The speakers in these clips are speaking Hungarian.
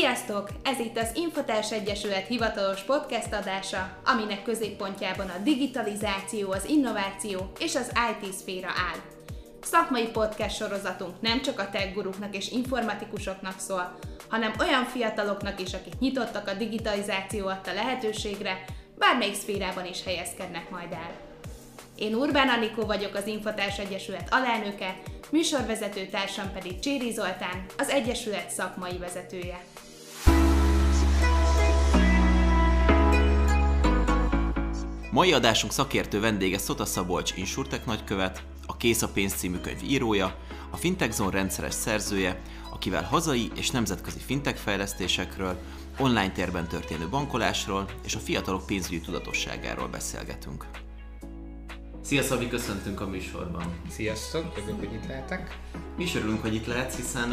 Sziasztok! Ez itt az Infotárs Egyesület hivatalos podcast adása, aminek középpontjában a digitalizáció, az innováció és az IT szféra áll. Szakmai podcast sorozatunk nem csak a tech guruknak és informatikusoknak szól, hanem olyan fiataloknak is, akik nyitottak a digitalizáció adta lehetőségre, bármelyik szférában is helyezkednek majd el. Én Urbán Anikó vagyok az Infotárs Egyesület alelnöke, műsorvezető társam pedig Cséri Zoltán, az Egyesület szakmai vezetője. Mai adásunk szakértő vendége Szota Szabolcs Insurtech nagykövet, a Kész a pénz című könyv írója, a Fintech Zone rendszeres szerzője, akivel hazai és nemzetközi fintech fejlesztésekről, online térben történő bankolásról és a fiatalok pénzügyi tudatosságáról beszélgetünk. Szia Szabi, köszöntünk a műsorban. Sziasztok, örülök, hogy itt lehetek. Mi is örülünk, hogy itt lehetsz, hiszen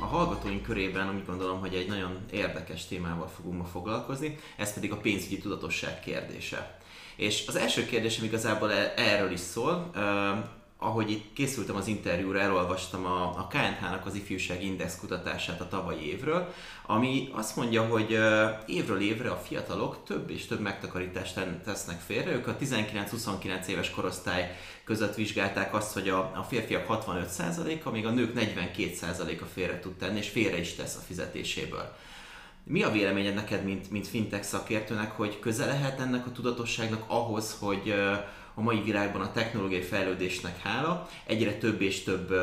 a hallgatóink körében úgy gondolom, hogy egy nagyon érdekes témával fogunk ma foglalkozni, ez pedig a pénzügyi tudatosság kérdése. És az első kérdésem igazából e- erről is szól, ahogy itt készültem az interjúra, elolvastam a, a KNH-nak az ifjúság index kutatását a tavalyi évről, ami azt mondja, hogy évről évre a fiatalok több és több megtakarítást tesznek félre. Ők a 19-29 éves korosztály között vizsgálták azt, hogy a, a férfiak 65%-a, még a nők 42%-a félre tud tenni, és félre is tesz a fizetéséből. Mi a véleményed neked, mint, mint fintech szakértőnek, hogy köze lehet ennek a tudatosságnak ahhoz, hogy a mai világban a technológiai fejlődésnek hála egyre több és több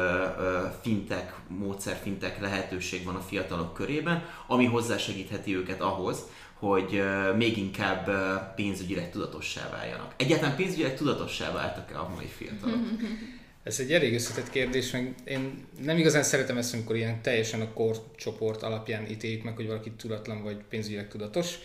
fintech, módszer, fintech lehetőség van a fiatalok körében, ami hozzásegítheti őket ahhoz, hogy még inkább pénzügyileg tudatossá váljanak. Egyáltalán pénzügyileg tudatossá váltak-e a mai fiatalok? Ez egy elég összetett kérdés, meg én nem igazán szeretem ezt, amikor ilyen teljesen a korcsoport alapján ítéljük meg, hogy valaki tudatlan vagy pénzügyileg tudatos.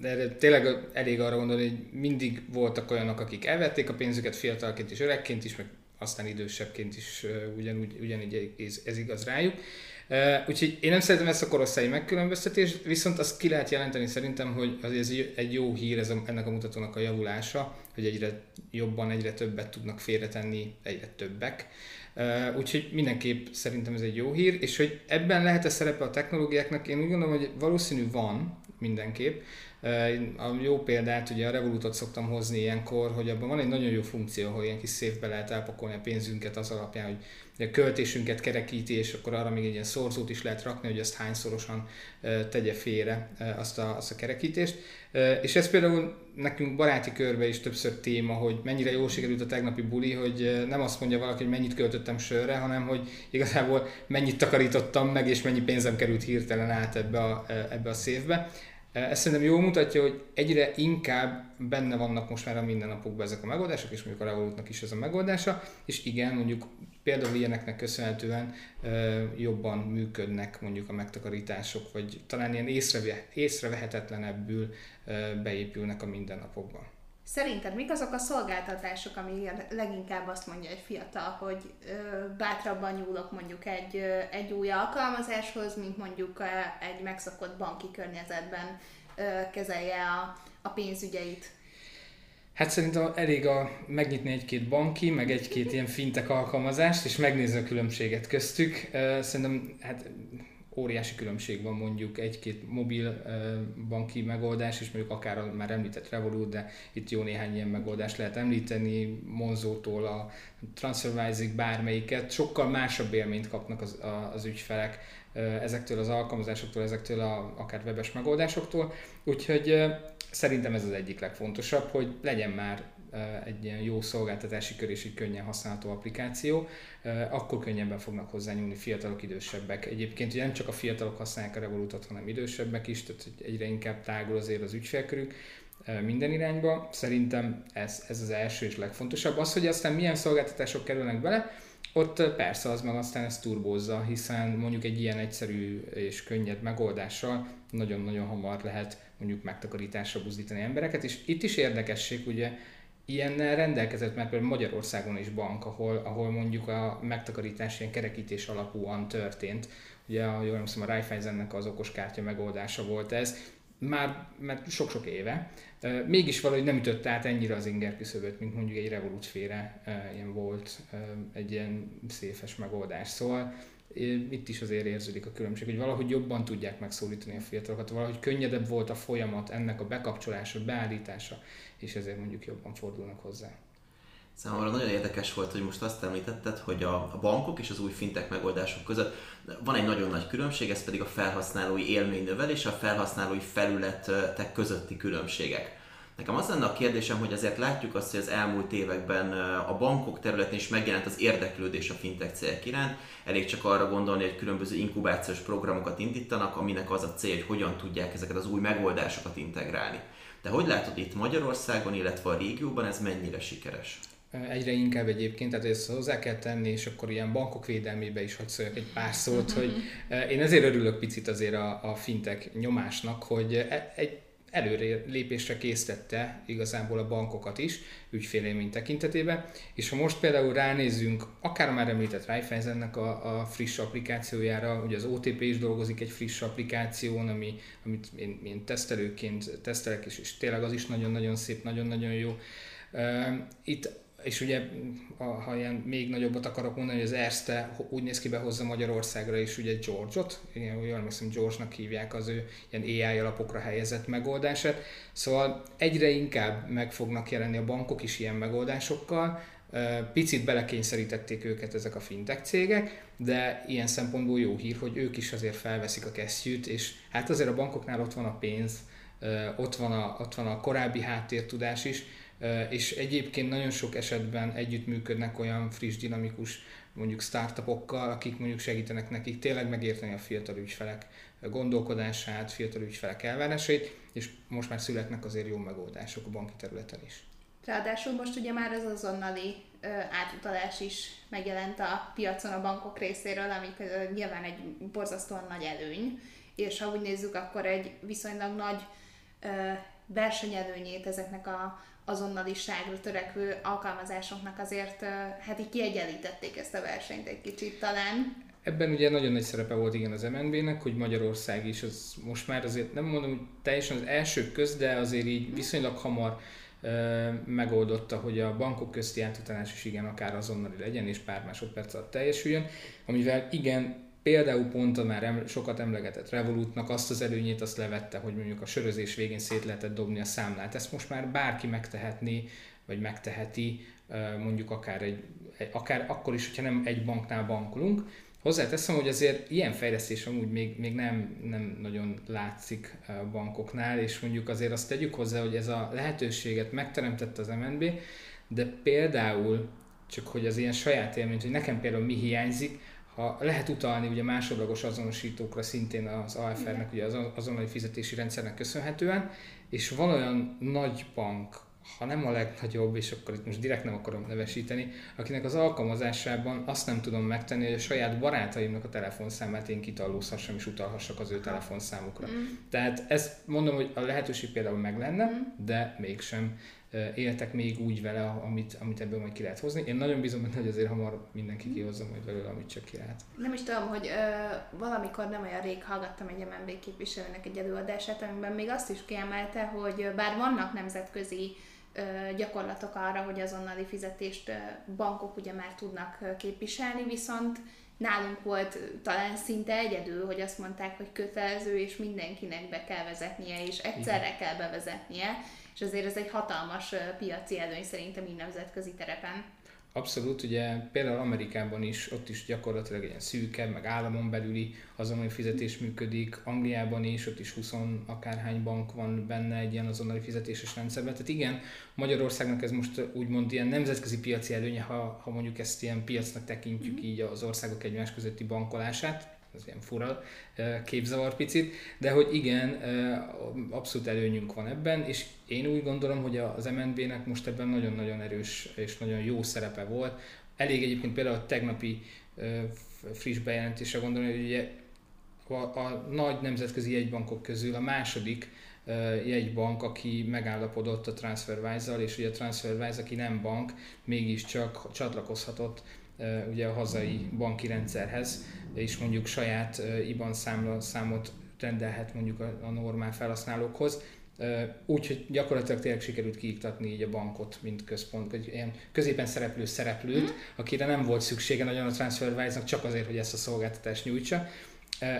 De tényleg elég arra gondolni, hogy mindig voltak olyanok, akik elvették a pénzüket fiatalként és öregként is, meg aztán idősebbként is ugyanúgy, ugyanígy ez, ez igaz rájuk. Úgyhogy én nem szeretem ezt a korosztályi megkülönböztetést, viszont azt ki lehet jelenteni szerintem, hogy ez egy jó hír ez a, ennek a mutatónak a javulása, hogy egyre jobban, egyre többet tudnak félretenni, egyre többek. Úgyhogy mindenképp szerintem ez egy jó hír, és hogy ebben lehet-e szerepe a technológiáknak, én úgy gondolom, hogy valószínű van mindenképp. A jó példát, ugye a Revolutot szoktam hozni ilyenkor, hogy abban van egy nagyon jó funkció, hogy ilyen kis széfbe lehet elpakolni a pénzünket az alapján, hogy a költésünket kerekíti, és akkor arra még egy ilyen szorzót is lehet rakni, hogy azt hányszorosan tegye félre azt a, azt a kerekítést. És ez például nekünk baráti körbe is többször téma, hogy mennyire jól sikerült a tegnapi buli, hogy nem azt mondja valaki, hogy mennyit költöttem sörre, hanem hogy igazából mennyit takarítottam meg, és mennyi pénzem került hirtelen át ebbe a, ebbe a szévbe. Ez szerintem jól mutatja, hogy egyre inkább benne vannak most már a mindennapokban ezek a megoldások, és mondjuk a Revolutnak is ez a megoldása, és igen, mondjuk például ilyeneknek köszönhetően jobban működnek mondjuk a megtakarítások, vagy talán ilyen észreve, észrevehetetlenebbül beépülnek a mindennapokban. Szerinted mik azok a szolgáltatások, ami leginkább azt mondja egy fiatal, hogy bátrabban nyúlok mondjuk egy, egy új alkalmazáshoz, mint mondjuk egy megszokott banki környezetben kezelje a, a pénzügyeit? Hát szerintem elég a, megnyitni egy-két banki, meg egy-két ilyen fintek alkalmazást, és megnézni a különbséget köztük. Szerintem hát óriási különbség van mondjuk egy-két mobil banki megoldás, és mondjuk akár a már említett Revolut, de itt jó néhány ilyen megoldást lehet említeni, Monzótól a TransferWise-ig bármelyiket, sokkal másabb élményt kapnak az, az ügyfelek ezektől az alkalmazásoktól, ezektől a, akár webes megoldásoktól, úgyhogy szerintem ez az egyik legfontosabb, hogy legyen már egy ilyen jó szolgáltatási kör és egy könnyen használható applikáció, akkor könnyebben fognak hozzányúlni fiatalok, idősebbek. Egyébként ugye nem csak a fiatalok használják a Revolutot, hanem idősebbek is, tehát egyre inkább tágul azért az ügyfélkörük minden irányba. Szerintem ez, ez az első és legfontosabb. Az, hogy aztán milyen szolgáltatások kerülnek bele, ott persze az meg aztán ezt turbózza, hiszen mondjuk egy ilyen egyszerű és könnyed megoldással nagyon-nagyon hamar lehet mondjuk megtakarításra buzdítani embereket, és itt is érdekesség, ugye ilyennel rendelkezett már például Magyarországon is bank, ahol, ahol mondjuk a megtakarítás ilyen kerekítés alapúan történt. Ugye, ha jól emlékszem, a Raiffeisennek az okoskártya megoldása volt ez, már mert sok-sok éve. Mégis valahogy nem ütött át ennyire az inger küszöböt, mint mondjuk egy Revolut féle ilyen volt, egy ilyen széfes megoldás. Szóval itt is azért érződik a különbség, hogy valahogy jobban tudják megszólítani a fiatalokat, valahogy könnyedebb volt a folyamat, ennek a bekapcsolása, beállítása, és ezért mondjuk jobban fordulnak hozzá. Számomra nagyon érdekes volt, hogy most azt említetted, hogy a, bankok és az új fintek megoldások között van egy nagyon nagy különbség, ez pedig a felhasználói élménynövelés, a felhasználói felületek közötti különbségek. Nekem az lenne a kérdésem, hogy azért látjuk azt, hogy az elmúlt években a bankok területén is megjelent az érdeklődés a fintech célk iránt. Elég csak arra gondolni, hogy különböző inkubációs programokat indítanak, aminek az a cél, hogy hogyan tudják ezeket az új megoldásokat integrálni. De hogy látod itt Magyarországon, illetve a régióban ez mennyire sikeres? Egyre inkább egyébként, tehát ezt hozzá kell tenni, és akkor ilyen bankok védelmébe is hagy szóljak egy pár szót, hogy én ezért örülök picit azért a, a fintek nyomásnak, hogy e, egy előre lépésre készítette igazából a bankokat is ügyfélélmény tekintetében, és ha most például ránézzünk, akár már említett Raiffeisennek a, a friss applikációjára, ugye az OTP is dolgozik egy friss applikáción, ami, amit én, én tesztelőként tesztelek, és, és tényleg az is nagyon-nagyon szép, nagyon-nagyon jó. Itt és ugye, ha ilyen még nagyobbat akarok mondani, hogy az Erste úgy néz ki behozza Magyarországra is ugye George-ot, én jól emlékszem George-nak hívják az ő ilyen AI alapokra helyezett megoldását, szóval egyre inkább meg fognak jelenni a bankok is ilyen megoldásokkal, Picit belekényszerítették őket ezek a fintech cégek, de ilyen szempontból jó hír, hogy ők is azért felveszik a kesztyűt, és hát azért a bankoknál ott van a pénz, ott van a, ott van a korábbi háttértudás is, és egyébként nagyon sok esetben együttműködnek olyan friss, dinamikus mondjuk startupokkal, akik mondjuk segítenek nekik tényleg megérteni a fiatal ügyfelek gondolkodását, fiatal ügyfelek elvárásait, és most már születnek azért jó megoldások a banki területen is. Ráadásul most ugye már az azonnali ö, átutalás is megjelent a piacon a bankok részéről, ami nyilván egy borzasztóan nagy előny, és ha úgy nézzük, akkor egy viszonylag nagy ö, versenyelőnyét ezeknek a azonnaliságra törekvő alkalmazásoknak azért hát így kiegyenlítették ezt a versenyt egy kicsit talán. Ebben ugye nagyon nagy szerepe volt igen az MNB-nek, hogy Magyarország is az most már azért nem mondom, hogy teljesen az első köz, de azért így viszonylag hamar megoldotta, hogy a bankok közti átutalás is igen akár azonnali legyen, és pár másodperc alatt teljesüljön, amivel igen Például pont a már sokat emlegetett Revolutnak azt az előnyét azt levette, hogy mondjuk a sörözés végén szét lehetett dobni a számlát. Ezt most már bárki megtehetni, vagy megteheti, mondjuk akár, egy, akár akkor is, hogyha nem egy banknál bankolunk. Hozzáteszem, hogy azért ilyen fejlesztés amúgy még, még nem, nem nagyon látszik bankoknál, és mondjuk azért azt tegyük hozzá, hogy ez a lehetőséget megteremtette az MNB, de például, csak hogy az ilyen saját élményt, hogy nekem például mi hiányzik, ha lehet utalni ugye másodlagos azonosítókra szintén az AFR-nek, ugye az azonnali fizetési rendszernek köszönhetően, és van olyan nagy bank, ha nem a legnagyobb, és akkor itt most direkt nem akarom nevesíteni, akinek az alkalmazásában azt nem tudom megtenni, hogy a saját barátaimnak a telefonszámát én kitallózhassam és utalhassak az ő telefonszámukra. Mm. Tehát ezt mondom, hogy a lehetőség például meg lenne, mm. de mégsem éltek még úgy vele, amit, amit ebből majd ki lehet hozni. Én nagyon bízom benne, hogy azért hamar mindenki kihozza majd belőle, amit csak ki lehet. Nem is tudom, hogy ö, valamikor nem olyan rég hallgattam egy MNB képviselőnek egy előadását, amiben még azt is kiemelte, hogy bár vannak nemzetközi gyakorlatok arra, hogy azonnali fizetést bankok ugye már tudnak képviselni, viszont nálunk volt talán szinte egyedül, hogy azt mondták, hogy kötelező, és mindenkinek be kell vezetnie, és egyszerre Igen. kell bevezetnie, és azért ez egy hatalmas piaci előny szerintem így nemzetközi terepen. Abszolút, ugye például Amerikában is, ott is gyakorlatilag ilyen szűkebb, meg államon belüli azonnali fizetés működik, Angliában is, ott is 20 akárhány bank van benne egy ilyen azonnali fizetéses rendszerben. Tehát igen, Magyarországnak ez most úgymond ilyen nemzetközi piaci előnye, ha, ha mondjuk ezt ilyen piacnak tekintjük mm. így az országok egymás közötti bankolását, ez ilyen fura képzavar picit, de hogy igen, abszolút előnyünk van ebben, és én úgy gondolom, hogy az MNB-nek most ebben nagyon-nagyon erős és nagyon jó szerepe volt. Elég egyébként például a tegnapi friss bejelentése gondolni, hogy ugye a, a nagy nemzetközi jegybankok közül a második jegybank, aki megállapodott a TransferWise-zal, és ugye a TransferWise, aki nem bank, mégiscsak csatlakozhatott ugye a hazai banki rendszerhez, és mondjuk saját IBAN számla, számot rendelhet mondjuk a, a normál felhasználókhoz, úgy, hogy gyakorlatilag tényleg sikerült kiiktatni így a bankot, mint központ, vagy ilyen középen szereplő szereplőt, mm. akire nem volt szüksége nagyon a TransferWise-nak csak azért, hogy ezt a szolgáltatást nyújtsa.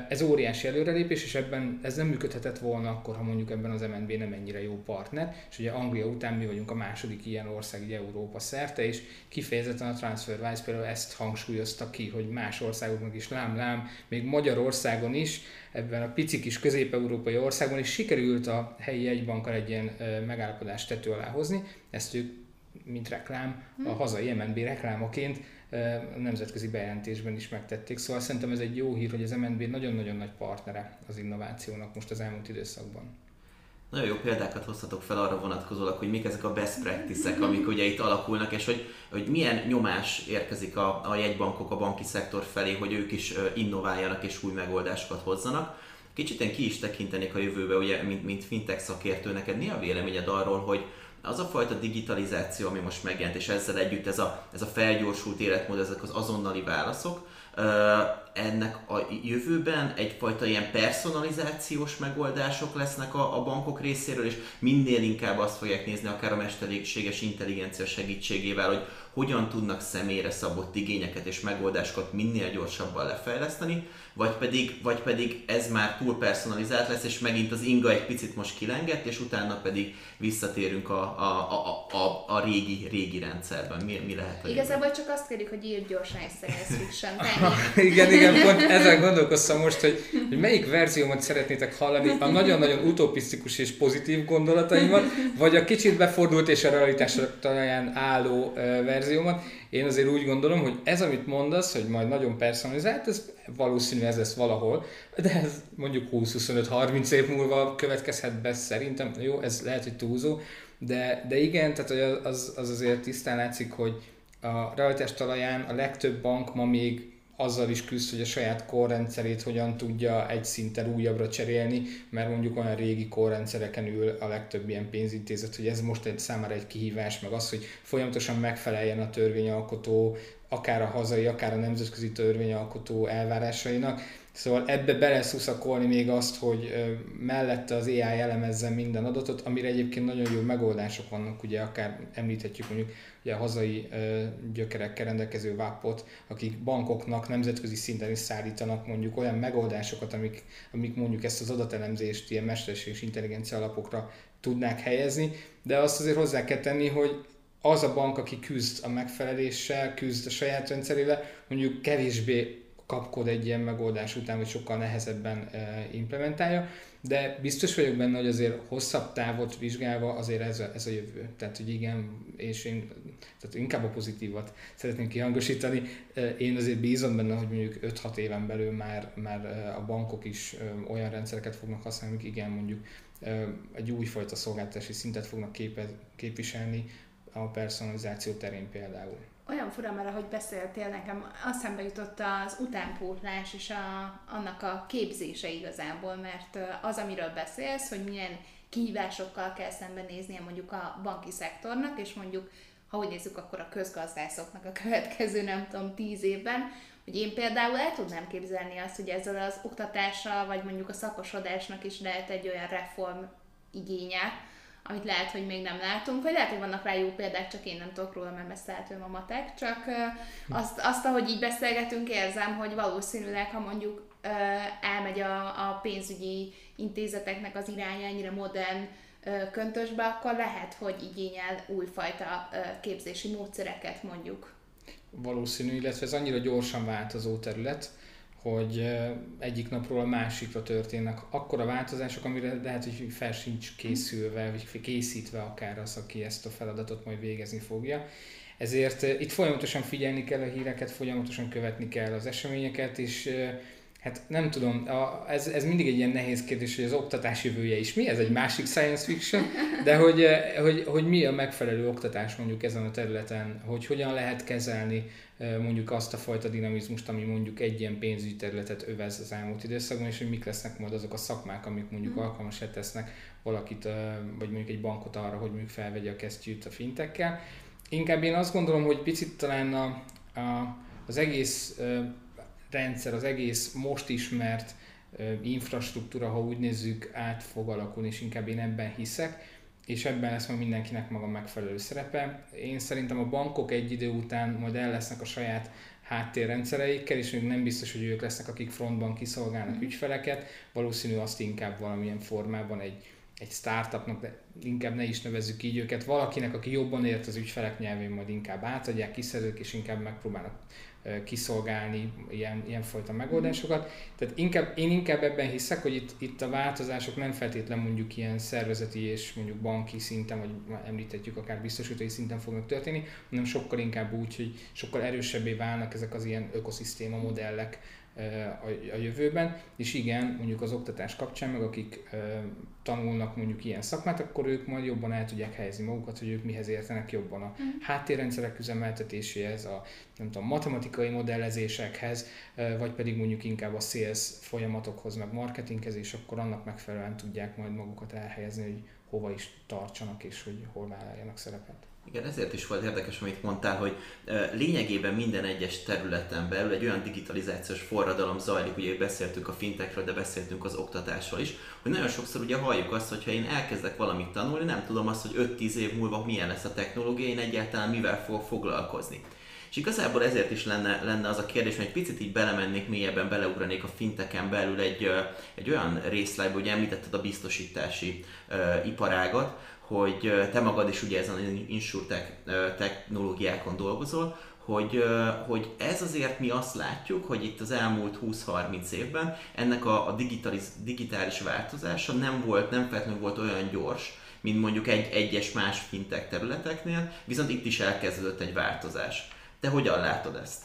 Ez óriási előrelépés, és ebben ez nem működhetett volna akkor, ha mondjuk ebben az MNB nem ennyire jó partner, és ugye Anglia után mi vagyunk a második ilyen ország így Európa szerte, és kifejezetten a TransferWise például ezt hangsúlyozta ki, hogy más országoknak is lám-lám, még Magyarországon is, ebben a pici kis közép-európai országban is sikerült a helyi egybankkal egy ilyen megállapodást tető alá hozni, ezt ők mint reklám, a hm. hazai MNB reklámaként a nemzetközi bejelentésben is megtették. Szóval szerintem ez egy jó hír, hogy az MNB nagyon-nagyon nagy partnere az innovációnak most az elmúlt időszakban. Nagyon jó példákat hozhatok fel arra vonatkozólag, hogy mik ezek a best practices amik ugye itt alakulnak, és hogy, hogy milyen nyomás érkezik a, a jegybankok, a banki szektor felé, hogy ők is innováljanak és új megoldásokat hozzanak. Kicsit én ki is tekintenék a jövőbe, ugye, mint, mint fintech szakértő, neked mi a véleményed arról, hogy, az a fajta digitalizáció, ami most megjelent, és ezzel együtt ez a, ez a felgyorsult életmód, ezek az azonnali válaszok, ennek a jövőben egyfajta ilyen personalizációs megoldások lesznek a, a bankok részéről, és minél inkább azt fogják nézni, akár a mesterséges intelligencia segítségével, hogy hogyan tudnak személyre szabott igényeket és megoldásokat minél gyorsabban lefejleszteni, vagy pedig, vagy pedig ez már túl personalizált lesz, és megint az inga egy picit most kilengett, és utána pedig visszatérünk a, a, a, a, a régi, régi rendszerben. Mi, mi lehet? Igazából csak azt kérjük, hogy írd gyorsan egy science fiction. igen, igen, pont ezen gondolkoztam most, hogy, hogy melyik verziómat szeretnétek hallani, a nagyon-nagyon utopisztikus és pozitív gondolataimat, vagy a kicsit befordult és a realitás talaján álló verziómat. Én azért úgy gondolom, hogy ez, amit mondasz, hogy majd nagyon personalizált, ez valószínű ez lesz valahol, de ez mondjuk 20-25-30 év múlva következhet be szerintem. Jó, ez lehet, hogy túlzó, de, de igen, tehát az, az azért tisztán látszik, hogy a realitás talaján a legtöbb bank ma még azzal is küzd, hogy a saját korrendszerét hogyan tudja egy szinten újabbra cserélni, mert mondjuk olyan régi korrendszereken ül a legtöbb ilyen pénzintézet, hogy ez most egy számára egy kihívás, meg az, hogy folyamatosan megfeleljen a törvényalkotó, akár a hazai, akár a nemzetközi törvényalkotó elvárásainak. Szóval ebbe beleszuszakolni még azt, hogy mellette az AI elemezzen minden adatot, amire egyébként nagyon jó megoldások vannak, ugye akár említhetjük mondjuk ugye a hazai gyökerekkel rendelkező vápot, akik bankoknak nemzetközi szinten is szállítanak mondjuk olyan megoldásokat, amik, amik mondjuk ezt az adatelemzést ilyen mesterséges intelligencia alapokra tudnák helyezni, de azt azért hozzá kell tenni, hogy az a bank, aki küzd a megfeleléssel, küzd a saját rendszerével, mondjuk kevésbé kapkod egy ilyen megoldás után, hogy sokkal nehezebben implementálja, de biztos vagyok benne, hogy azért hosszabb távot vizsgálva azért ez a, ez a jövő. Tehát, hogy igen, és én tehát inkább a pozitívat szeretném kihangosítani. Én azért bízom benne, hogy mondjuk 5-6 éven belül már, már a bankok is olyan rendszereket fognak használni, amik igen, mondjuk egy újfajta szolgáltatási szintet fognak képe, képviselni a personalizáció terén például olyan fura, mert ahogy beszéltél, nekem eszembe jutott az utánpótlás és a, annak a képzése igazából, mert az, amiről beszélsz, hogy milyen kihívásokkal kell szembenéznie mondjuk a banki szektornak, és mondjuk, ha úgy nézzük, akkor a közgazdászoknak a következő, nem tudom, tíz évben, hogy én például el tudnám képzelni azt, hogy ezzel az oktatással, vagy mondjuk a szakosodásnak is lehet egy olyan reform igénye, amit lehet, hogy még nem látunk, vagy lehet, hogy vannak rá jó példák, csak én nem tudok róla, mert messze a matek, csak azt, azt, ahogy így beszélgetünk, érzem, hogy valószínűleg, ha mondjuk elmegy a, a pénzügyi intézeteknek az iránya ennyire modern köntösbe, akkor lehet, hogy igényel újfajta képzési módszereket mondjuk. Valószínű, illetve ez annyira gyorsan változó terület, hogy egyik napról a másikra történnek akkora változások, amire lehet, hogy fel sincs készülve, vagy készítve akár az, aki ezt a feladatot majd végezni fogja. Ezért itt folyamatosan figyelni kell a híreket, folyamatosan követni kell az eseményeket, és Hát nem tudom, a, ez, ez mindig egy ilyen nehéz kérdés, hogy az oktatás jövője is mi, ez egy másik science fiction, de hogy, hogy, hogy mi a megfelelő oktatás mondjuk ezen a területen, hogy hogyan lehet kezelni mondjuk azt a fajta dinamizmust, ami mondjuk egy ilyen pénzügyi területet övez az elmúlt időszakban, és hogy mik lesznek majd azok a szakmák, amik mondjuk mm. alkalmasát tesznek valakit, vagy mondjuk egy bankot arra, hogy mondjuk felvegye a kesztyűt a fintekkel. Inkább én azt gondolom, hogy picit talán a, a, az egész rendszer, az egész most ismert infrastruktúra, ha úgy nézzük, át fog alakulni, és inkább én ebben hiszek, és ebben lesz majd mindenkinek maga megfelelő szerepe. Én szerintem a bankok egy idő után majd el lesznek a saját háttérrendszereikkel, és még nem biztos, hogy ők lesznek, akik frontban kiszolgálnak mm. ügyfeleket, valószínű azt inkább valamilyen formában egy, egy startupnak, de inkább ne is nevezzük így őket, valakinek, aki jobban ért az ügyfelek nyelvén, majd inkább átadják, kiszerzők, és inkább megpróbálnak kiszolgálni ilyen, ilyenfajta megoldásokat. Tehát inkább, én inkább ebben hiszek, hogy itt, itt a változások nem feltétlen mondjuk ilyen szervezeti és mondjuk banki szinten, vagy említhetjük akár biztosítói szinten fognak történni, hanem sokkal inkább úgy, hogy sokkal erősebbé válnak ezek az ilyen ökoszisztéma modellek, a jövőben, és igen, mondjuk az oktatás kapcsán, meg akik tanulnak mondjuk ilyen szakmát, akkor ők majd jobban el tudják helyezni magukat, hogy ők mihez értenek jobban a mm. háttérrendszerek üzemeltetéséhez, a nem tudom, matematikai modellezésekhez, vagy pedig mondjuk inkább a sales folyamatokhoz, meg marketinghez, és akkor annak megfelelően tudják majd magukat elhelyezni, hogy hova is tartsanak, és hogy hol vállaljanak szerepet. Igen, ezért is volt érdekes, amit mondtál, hogy lényegében minden egyes területen belül egy olyan digitalizációs forradalom zajlik, ugye beszéltünk a fintekről, de beszéltünk az oktatásról is, hogy nagyon sokszor ugye halljuk azt, hogy ha én elkezdek valamit tanulni, nem tudom azt, hogy 5-10 év múlva milyen lesz a technológia, én egyáltalán mivel fog foglalkozni. És igazából ezért is lenne, lenne az a kérdés, hogy egy picit így belemennék mélyebben, beleugranék a finteken belül egy, egy olyan részletbe, hogy említetted a biztosítási uh, iparágat, hogy te magad is ugye ezen az insurtech technológiákon dolgozol, hogy, hogy ez azért mi azt látjuk, hogy itt az elmúlt 20-30 évben ennek a, a digitális, digitális változása nem volt, nem feltétlenül volt olyan gyors, mint mondjuk egy egyes más fintech területeknél, viszont itt is elkezdődött egy változás. Te hogyan látod ezt?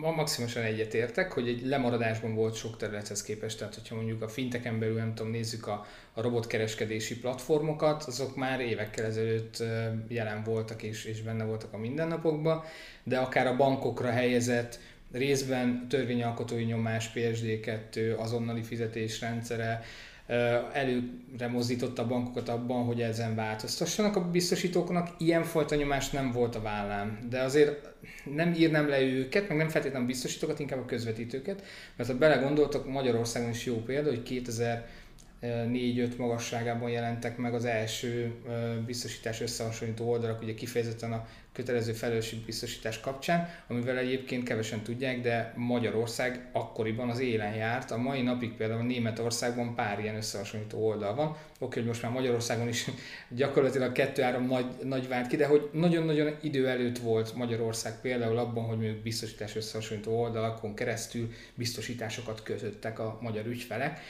Ma maximálisan egyetértek, hogy egy lemaradásban volt sok területhez képest, tehát hogyha mondjuk a finteken belül, nem tudom, nézzük a, a robotkereskedési platformokat, azok már évekkel ezelőtt jelen voltak és, és benne voltak a mindennapokban, de akár a bankokra helyezett részben törvényalkotói nyomás, PSD2, azonnali fizetésrendszere, előre mozdította a bankokat abban, hogy ezen változtassanak. A biztosítóknak ilyenfajta nyomás nem volt a vállán, de azért nem írnám le őket, meg nem feltétlenül biztosítókat, inkább a közvetítőket, mert ha belegondoltak, Magyarországon is jó példa, hogy 2000 4-5 magasságában jelentek meg az első biztosítás összehasonlító oldalak, ugye kifejezetten a kötelező biztosítás kapcsán, amivel egyébként kevesen tudják, de Magyarország akkoriban az élen járt. A mai napig például Németországban pár ilyen összehasonlító oldal van. Oké, hogy most már Magyarországon is gyakorlatilag kettő-három nagy, nagy vált ki, de hogy nagyon-nagyon idő előtt volt Magyarország például abban, hogy mondjuk biztosítás összehasonlító oldalakon keresztül biztosításokat kötöttek a magyar ügyfelek,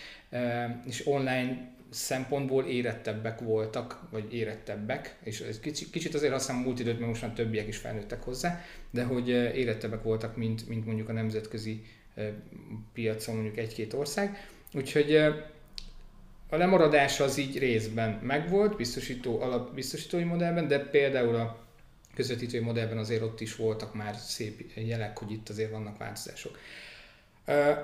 és online szempontból érettebbek voltak, vagy érettebbek, és ez kicsit, kicsit azért azt hiszem múlt időt, mert most már többiek is felnőttek hozzá, de hogy érettebbek voltak, mint, mint mondjuk a nemzetközi piacon mondjuk egy-két ország. Úgyhogy a lemaradás az így részben megvolt, biztosító, alap, biztosítói modellben, de például a közvetítői modellben azért ott is voltak már szép jelek, hogy itt azért vannak változások.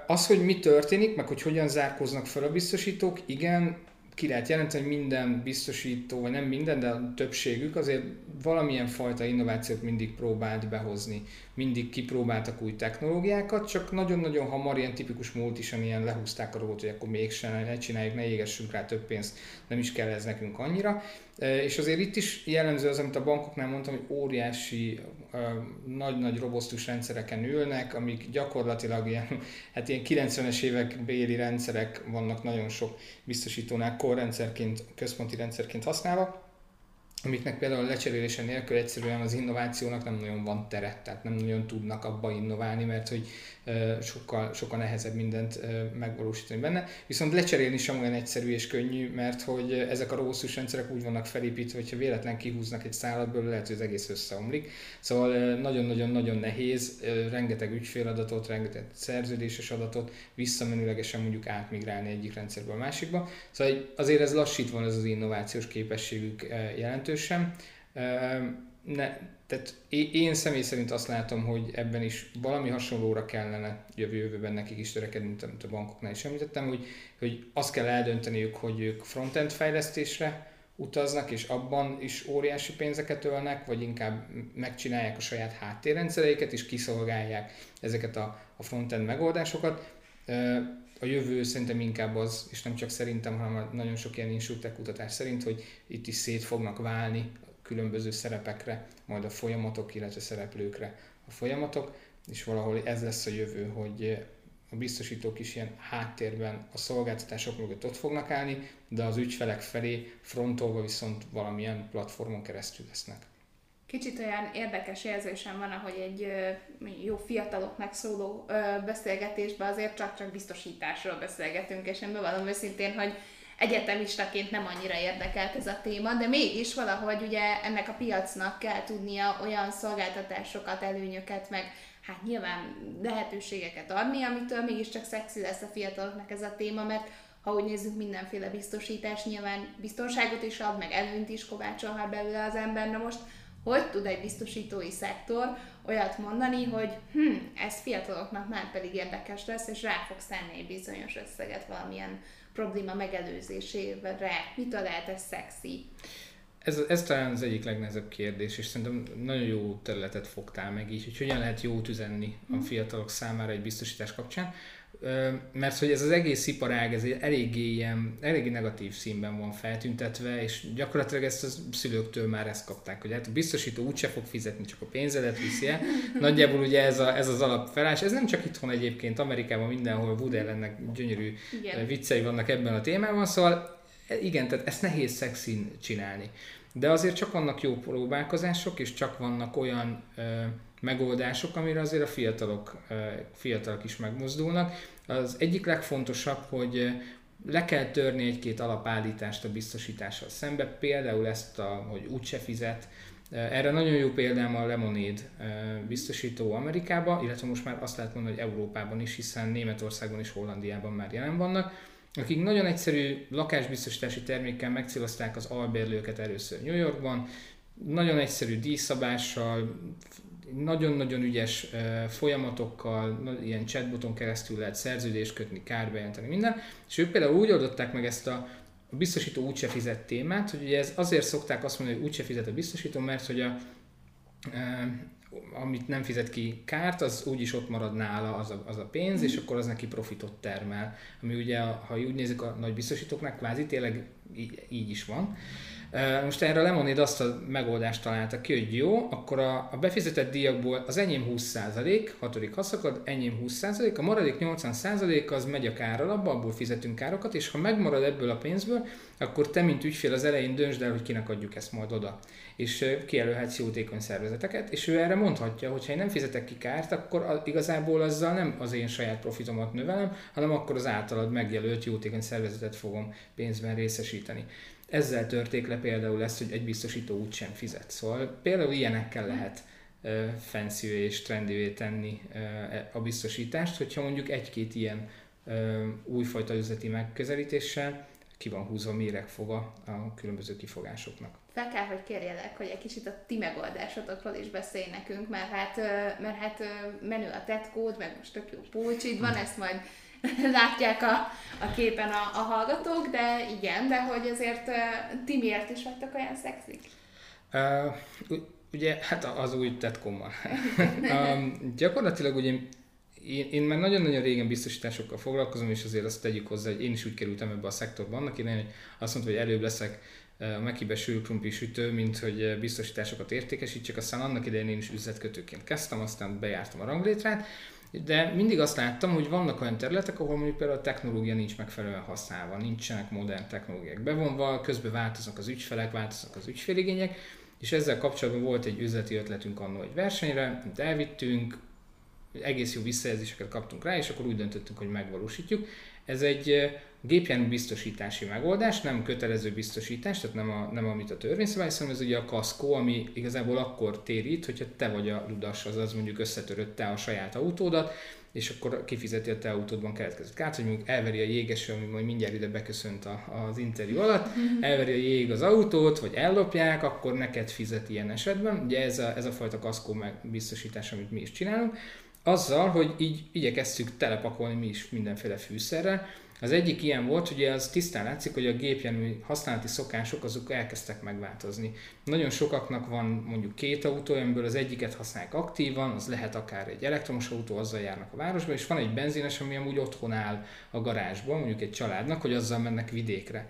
Az, hogy mi történik, meg hogy hogyan zárkoznak fel a biztosítók, igen, ki lehet jelenteni, minden biztosító, vagy nem minden, de a többségük azért valamilyen fajta innovációt mindig próbált behozni. Mindig kipróbáltak új technológiákat, csak nagyon-nagyon hamar ilyen tipikus multisan ilyen lehúzták a robot, hogy akkor mégsem ne csináljuk, ne égessünk rá több pénzt, nem is kell ez nekünk annyira. És azért itt is jellemző az, amit a bankoknál mondtam, hogy óriási, nagy-nagy robosztus rendszereken ülnek, amik gyakorlatilag ilyen, hát ilyen 90-es évek béli rendszerek vannak nagyon sok biztosítónál korrendszerként, központi rendszerként használva, amiknek például a lecserélése nélkül egyszerűen az innovációnak nem nagyon van tere, tehát nem nagyon tudnak abba innoválni, mert hogy sokkal, sokkal nehezebb mindent megvalósítani benne. Viszont lecserélni sem olyan egyszerű és könnyű, mert hogy ezek a robosztus rendszerek úgy vannak felépítve, hogyha véletlen kihúznak egy szállatból, lehet, hogy az egész összeomlik. Szóval nagyon-nagyon-nagyon nehéz, rengeteg ügyféladatot, rengeteg szerződéses adatot visszamenőlegesen mondjuk átmigrálni egyik rendszerből a másikba. Szóval azért ez lassít van ez az innovációs képességük jelentősen. Ne, tehát én személy szerint azt látom, hogy ebben is valami hasonlóra kellene jövő jövőben nekik is törekedni, mint a bankoknál is említettem, hogy, hogy azt kell eldönteniük, hogy ők frontend fejlesztésre utaznak, és abban is óriási pénzeket ölnek, vagy inkább megcsinálják a saját háttérrendszereiket, és kiszolgálják ezeket a, a frontend megoldásokat. A jövő szerintem inkább az, és nem csak szerintem, hanem nagyon sok ilyen insurtech kutatás szerint, hogy itt is szét fognak válni különböző szerepekre, majd a folyamatok, illetve szereplőkre a folyamatok, és valahol ez lesz a jövő, hogy a biztosítók is ilyen háttérben a szolgáltatások mögött ott fognak állni, de az ügyfelek felé frontolva viszont valamilyen platformon keresztül lesznek. Kicsit olyan érdekes érzésem van, ahogy egy jó fiataloknak szóló beszélgetésben azért csak-csak biztosításról beszélgetünk, és én bevallom őszintén, hogy egyetemistaként nem annyira érdekelt ez a téma, de mégis valahogy ugye ennek a piacnak kell tudnia olyan szolgáltatásokat, előnyöket, meg hát nyilván lehetőségeket adni, amitől mégiscsak szexi lesz a fiataloknak ez a téma, mert ha úgy nézzük, mindenféle biztosítás nyilván biztonságot is ad, meg előnyt is kovácsolhat belőle az ember. Na most hogy tud egy biztosítói szektor olyat mondani, hogy hm, ez fiataloknak már pedig érdekes lesz, és rá fog szenni egy bizonyos összeget valamilyen probléma megelőzésére. Mitől lehet ez szexi? Ez, ez talán az egyik legnehezebb kérdés, és szerintem nagyon jó területet fogtál meg így, hogy hogyan lehet jót üzenni a mhm. fiatalok számára egy biztosítás kapcsán mert hogy ez az egész iparág ez eléggé, ilyen, eléggé negatív színben van feltüntetve, és gyakorlatilag ezt a szülőktől már ezt kapták, hogy hát a biztosító úgyse fog fizetni, csak a pénzedet viszi el. Nagyjából ugye ez, a, ez az alapfelás, ez nem csak itthon egyébként, Amerikában mindenhol Woody Allennek gyönyörű igen. viccei vannak ebben a témában, szóval igen, tehát ezt nehéz szexin csinálni. De azért csak vannak jó próbálkozások, és csak vannak olyan ö, megoldások, amire azért a fiatalok, fiatalok is megmozdulnak. Az egyik legfontosabb, hogy le kell törni egy-két alapállítást a biztosítással szembe, például ezt, a, hogy úgyse fizet, erre nagyon jó példám a Lemonade biztosító Amerikában, illetve most már azt lehet mondani, hogy Európában is, hiszen Németországban és Hollandiában már jelen vannak, akik nagyon egyszerű lakásbiztosítási termékkel megcélozták az albérlőket először New Yorkban, nagyon egyszerű díjszabással, nagyon-nagyon ügyes folyamatokkal, ilyen chatboton keresztül lehet szerződést kötni, kárbejelenteni, minden. És ők például úgy oldották meg ezt a, a biztosító úgyse fizet témát, hogy ugye ez azért szokták azt mondani, hogy úgyse fizet a biztosító, mert hogy a, amit nem fizet ki kárt, az úgyis ott marad nála az a, az a pénz, és akkor az neki profitot termel. Ami ugye, ha úgy nézzük a nagy biztosítóknak, kvázi tényleg így, így is van. Most erre Lemonade azt a megoldást találta ki, hogy jó, akkor a, a befizetett díjakból az enyém 20%, hatodik haszakad, enyém 20%, a maradék 80% az megy a kár alapba, abból fizetünk károkat, és ha megmarad ebből a pénzből, akkor te, mint ügyfél az elején döntsd el, hogy kinek adjuk ezt majd oda. És kijelölhetsz jótékony szervezeteket, és ő erre mondhatja, hogy ha én nem fizetek ki kárt, akkor igazából azzal nem az én saját profitomat növelem, hanem akkor az általad megjelölt jótékony szervezetet fogom pénzben részesíteni. Ezzel törték le például ezt, hogy egy biztosító úgy sem fizet. Szóval például ilyenekkel lehet fancy és trendy tenni e, a biztosítást, hogyha mondjuk egy-két ilyen újfajta üzleti megközelítéssel ki van húzva méregfoga a különböző kifogásoknak. Fel kell, hogy kérjelek, hogy egy kicsit a ti megoldásotokról is beszélj nekünk, mert hát, mert hát menő a tetkód, meg most tök jó pulcsid van, ezt majd látják a, a képen a, a hallgatók, de igen, de hogy azért uh, ti miért is vagytok olyan szexik? Uh, ugye, hát az új tetkommal. um, gyakorlatilag ugye én, én már nagyon-nagyon régen biztosításokkal foglalkozom, és azért azt tegyük hozzá, hogy én is úgy kerültem ebbe a szektorba annak én hogy azt mondta, hogy előbb leszek a Mekibe sülkrumpli sütő, mint hogy biztosításokat értékesítsek, aztán annak idején én is üzletkötőként kezdtem, aztán bejártam a ranglétrát, de mindig azt láttam, hogy vannak olyan területek, ahol mondjuk például a technológia nincs megfelelően használva, nincsenek modern technológiák bevonva, közben változnak az ügyfelek, változnak az ügyféligények, és ezzel kapcsolatban volt egy üzleti ötletünk annó egy versenyre, amit elvittünk, egész jó visszajelzéseket kaptunk rá, és akkor úgy döntöttünk, hogy megvalósítjuk. Ez egy gépjármű biztosítási megoldás, nem kötelező biztosítás, tehát nem, a, nem amit a törvény szabály, hanem ez ugye a kaszkó, ami igazából akkor térít, hogyha te vagy a ludas, azaz mondjuk összetörött te a saját autódat, és akkor kifizeti a te autódban keletkezett kárt, hogy mondjuk elveri a jégeső, ami majd mindjárt ide beköszönt a, az interjú alatt, elveri a jég az autót, vagy ellopják, akkor neked fizet ilyen esetben. Ugye ez a, ez a fajta kaszkó meg biztosítás, amit mi is csinálunk. Azzal, hogy így igyekeztük telepakolni mi is mindenféle fűszerrel, Az egyik ilyen volt, ugye az tisztán látszik, hogy a gépjármű használati szokások azok elkezdtek megváltozni. Nagyon sokaknak van mondjuk két autó, amiből az egyiket használják aktívan, az lehet akár egy elektromos autó, azzal járnak a városba, és van egy benzines, ami amúgy otthon áll a garázsban, mondjuk egy családnak, hogy azzal mennek vidékre.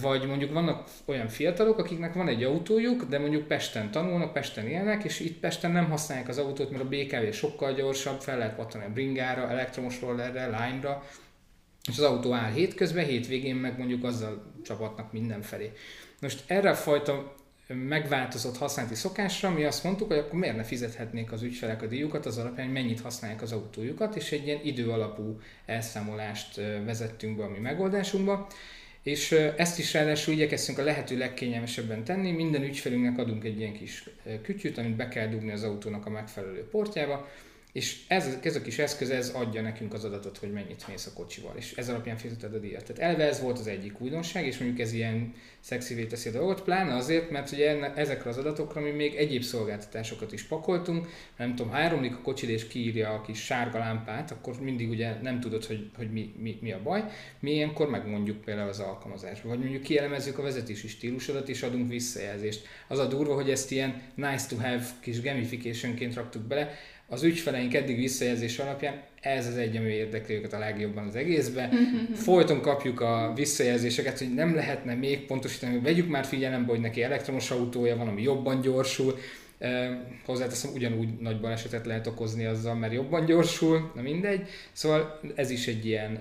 Vagy mondjuk vannak olyan fiatalok, akiknek van egy autójuk, de mondjuk Pesten tanulnak, Pesten élnek, és itt Pesten nem használják az autót, mert a BKV sokkal gyorsabb, fel lehet pattani a bringára, elektromos rollerre, lányra, és az autó áll hétközben, hétvégén meg mondjuk azzal csapatnak mindenfelé. Most erre a fajta megváltozott használati szokásra mi azt mondtuk, hogy akkor miért ne fizethetnék az ügyfelek a díjukat az alapján, hogy mennyit használják az autójukat, és egy ilyen idő alapú elszámolást vezettünk be a mi megoldásunkba. És ezt is ráadásul igyekeztünk a lehető legkényelmesebben tenni, minden ügyfelünknek adunk egy ilyen kis kütyűt, amit be kell dugni az autónak a megfelelő portjába, és ez, ez a kis eszköz, ez adja nekünk az adatot, hogy mennyit mész a kocsival, és ez alapján fizeted a díjat. Tehát elve ez volt az egyik újdonság, és mondjuk ez ilyen szexivé teszi a dolgot, pláne azért, mert ugye enne, ezekre az adatokra mi még egyéb szolgáltatásokat is pakoltunk, nem tudom, ha elromlik a kocsid és kiírja a kis sárga lámpát, akkor mindig ugye nem tudod, hogy, hogy mi, mi, mi, a baj. Mi ilyenkor megmondjuk például az alkalmazásban, vagy mondjuk kielemezzük a vezetési stílusodat és adunk visszajelzést. Az a durva, hogy ezt ilyen nice to have kis gamificationként raktuk bele, az ügyfeleink eddig visszajelzés alapján ez az egy, ami érdekli őket a legjobban az egészben. Mhm. Folyton kapjuk a visszajelzéseket, hogy nem lehetne még pontosítani, hogy vegyük már figyelembe, hogy neki elektromos autója van, ami jobban gyorsul. hozzáteszem, ugyanúgy nagy balesetet lehet okozni azzal, mert jobban gyorsul, na mindegy. Szóval ez is egy ilyen.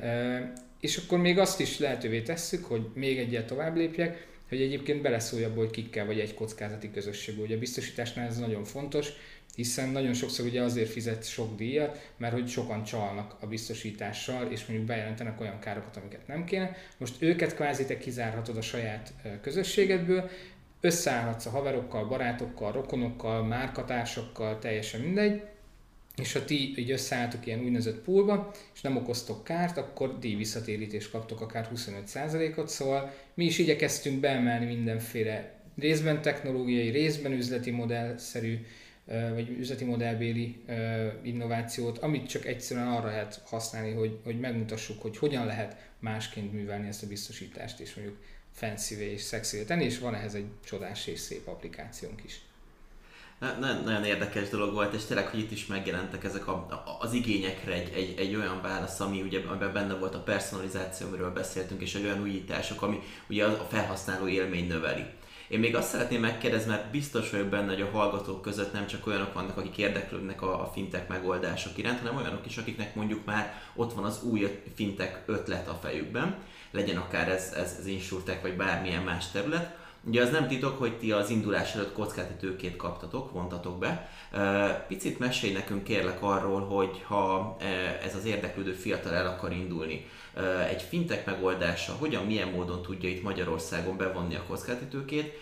és akkor még azt is lehetővé tesszük, hogy még egyet tovább lépjek, hogy egyébként beleszólj abba, hogy kikkel vagy egy kockázati közösség. Ugye a biztosításnál ez nagyon fontos, hiszen nagyon sokszor ugye azért fizet sok díjat, mert hogy sokan csalnak a biztosítással, és mondjuk bejelentenek olyan károkat, amiket nem kéne. Most őket kvázi te kizárhatod a saját közösségedből, összeállhatsz a haverokkal, barátokkal, rokonokkal, márkatársakkal, teljesen mindegy, és ha ti így összeálltok ilyen úgynevezett poolba, és nem okoztok kárt, akkor díj visszatérítést kaptok akár 25%-ot, szóval mi is igyekeztünk beemelni mindenféle részben technológiai, részben üzleti modellszerű vagy üzleti modellbéli innovációt, amit csak egyszerűen arra lehet használni, hogy, hogy megmutassuk, hogy hogyan lehet másként művelni ezt a biztosítást, és mondjuk fancy és sexy tenni, és van ehhez egy csodás és szép applikációnk is. Na, nagyon érdekes dolog volt, és tényleg, hogy itt is megjelentek ezek a, az igényekre egy, egy, egy olyan válasz, ami ugye amiben benne volt a personalizáció, amiről beszéltünk, és egy olyan újítások, ami ugye a felhasználó élmény növeli. Én még azt szeretném megkérdezni, mert biztos vagyok benne, hogy a hallgatók között nem csak olyanok vannak, akik érdeklődnek a, a fintek megoldások iránt, hanem olyanok is, akiknek mondjuk már ott van az új fintek ötlet a fejükben, legyen akár ez, ez, ez insurtech vagy bármilyen más terület, Ugye az nem titok, hogy ti az indulás előtt kockázati tőkét kaptatok, vontatok be. Picit mesélj nekünk kérlek arról, hogy ha ez az érdeklődő fiatal el akar indulni, egy fintek megoldása hogyan, milyen módon tudja itt Magyarországon bevonni a kockázati tőkét,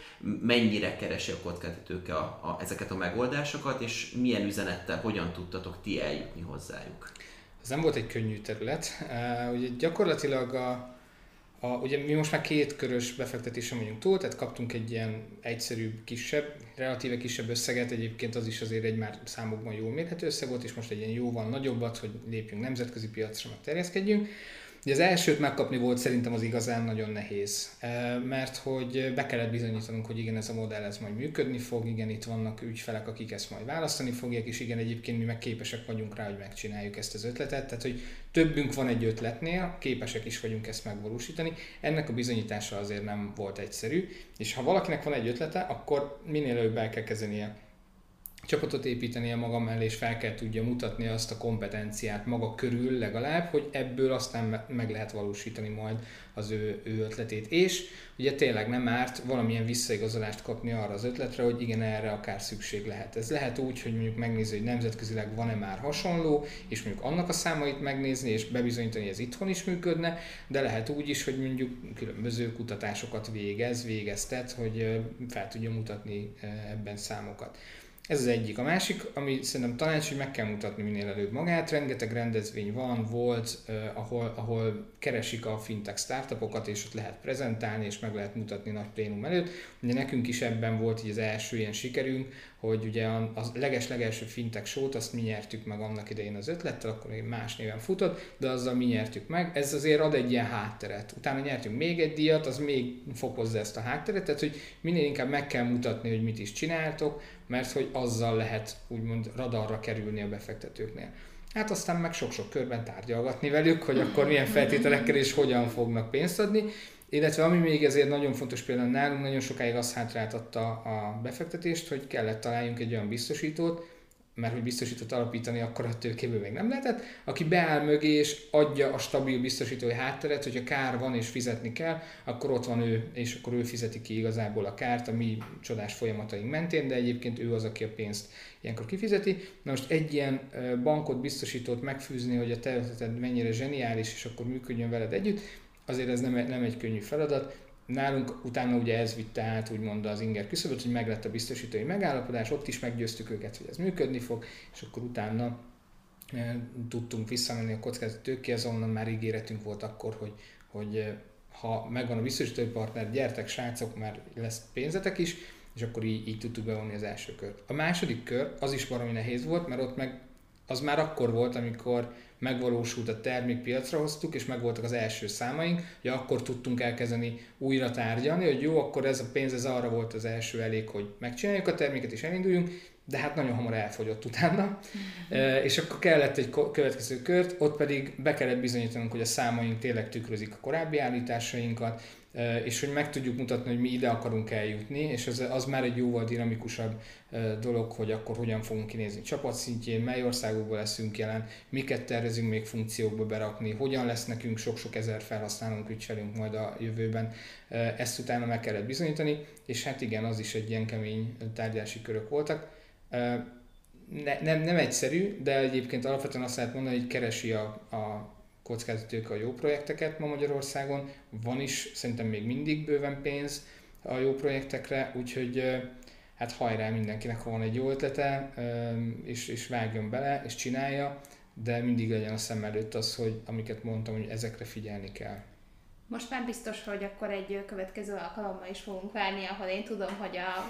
mennyire keresi a kockázati tőke a, a, ezeket a megoldásokat, és milyen üzenettel hogyan tudtatok ti eljutni hozzájuk? Ez nem volt egy könnyű terület. Ugye gyakorlatilag a, a, ugye mi most már két körös befektetésen vagyunk túl, tehát kaptunk egy ilyen egyszerűbb, kisebb, relatíve kisebb összeget, egyébként az is azért egy már számokban jól mérhető összeg volt, és most egy ilyen jóval nagyobbat, hogy lépjünk nemzetközi piacra, meg terjeszkedjünk. Ugye az elsőt megkapni volt szerintem az igazán nagyon nehéz, mert hogy be kellett bizonyítanunk, hogy igen, ez a modell ez majd működni fog, igen, itt vannak ügyfelek, akik ezt majd választani fogják, és igen, egyébként mi meg képesek vagyunk rá, hogy megcsináljuk ezt az ötletet, tehát hogy többünk van egy ötletnél, képesek is vagyunk ezt megvalósítani. Ennek a bizonyítása azért nem volt egyszerű, és ha valakinek van egy ötlete, akkor minél előbb el kell kezdenie csapatot építeni a maga mellé, és fel kell tudja mutatni azt a kompetenciát maga körül legalább, hogy ebből aztán meg lehet valósítani majd az ő, ő ötletét. És ugye tényleg nem árt valamilyen visszaigazolást kapni arra az ötletre, hogy igen, erre akár szükség lehet. Ez lehet úgy, hogy mondjuk megnézni, hogy nemzetközileg van-e már hasonló, és mondjuk annak a számait megnézni, és bebizonyítani, hogy ez itthon is működne, de lehet úgy is, hogy mondjuk különböző kutatásokat végez, végeztet, hogy fel tudja mutatni ebben számokat. Ez az egyik. A másik, ami szerintem tanács, hogy meg kell mutatni minél előbb magát. Rengeteg rendezvény van, volt, eh, ahol, ahol keresik a fintech startupokat, és ott lehet prezentálni, és meg lehet mutatni nagy plénum előtt. Ugye nekünk is ebben volt így az első ilyen sikerünk, hogy ugye a, leges-legelső fintech sót azt mi nyertük meg annak idején az ötlettel, akkor még más néven futott, de azzal mi nyertük meg. Ez azért ad egy ilyen hátteret. Utána nyertünk még egy díjat, az még fokozza ezt a hátteret, tehát hogy minél inkább meg kell mutatni, hogy mit is csináltok, mert hogy azzal lehet úgymond radarra kerülni a befektetőknél. Hát aztán meg sok-sok körben tárgyalgatni velük, hogy akkor milyen feltételekkel és hogyan fognak pénzt adni, illetve ami még ezért nagyon fontos például nálunk, nagyon sokáig azt hátráltatta a befektetést, hogy kellett találjunk egy olyan biztosítót, mert hogy biztosítót alapítani akkor a tőkéből még nem lehetett, aki beáll mögé és adja a stabil biztosítói hátteret, hogyha kár van és fizetni kell, akkor ott van ő, és akkor ő fizeti ki igazából a kárt a mi csodás folyamataink mentén, de egyébként ő az, aki a pénzt ilyenkor kifizeti. Na most egy ilyen bankot, biztosítót megfűzni, hogy a te mennyire zseniális, és akkor működjön veled együtt, azért ez nem, nem egy könnyű feladat. Nálunk utána ugye ez vitte át úgymond az inger küszöböt, hogy meglett a biztosítói megállapodás, ott is meggyőztük őket, hogy ez működni fog, és akkor utána e, tudtunk visszamenni a kockázati tőkéhez, onnan már ígéretünk volt akkor, hogy, hogy e, ha megvan a biztosítói partner, gyertek srácok, már lesz pénzetek is, és akkor így, így tudtuk bevonni az első kört. A második kör az is valami nehéz volt, mert ott meg az már akkor volt, amikor megvalósult a termék, piacra hoztuk, és megvoltak az első számaink, hogy akkor tudtunk elkezdeni újra tárgyalni, hogy jó, akkor ez a pénz ez arra volt az első elég, hogy megcsináljuk a terméket és elinduljunk, de hát nagyon hamar elfogyott utána, mm-hmm. és akkor kellett egy következő kört, ott pedig be kellett bizonyítanunk, hogy a számaink tényleg tükrözik a korábbi állításainkat, és hogy meg tudjuk mutatni, hogy mi ide akarunk eljutni, és az, az már egy jóval dinamikusabb dolog, hogy akkor hogyan fogunk kinézni csapatszintjén, mely országokból leszünk jelen, miket tervezünk még funkciókba berakni, hogyan lesz nekünk sok-sok ezer felhasználónk, ügyfelünk majd a jövőben. Ezt utána meg kellett bizonyítani, és hát igen, az is egy ilyen kemény tárgyási körök voltak. Ne, nem, nem egyszerű, de egyébként alapvetően azt lehet mondani, hogy keresi a, a kockázatők a jó projekteket ma Magyarországon, van is szerintem még mindig bőven pénz a jó projektekre, úgyhogy hát hajrá mindenkinek, ha van egy jó ötlete, és, és vágjon bele, és csinálja, de mindig legyen a szem előtt az, hogy amiket mondtam, hogy ezekre figyelni kell. Most már biztos, hogy akkor egy következő alkalommal is fogunk várni, ahol én tudom, hogy a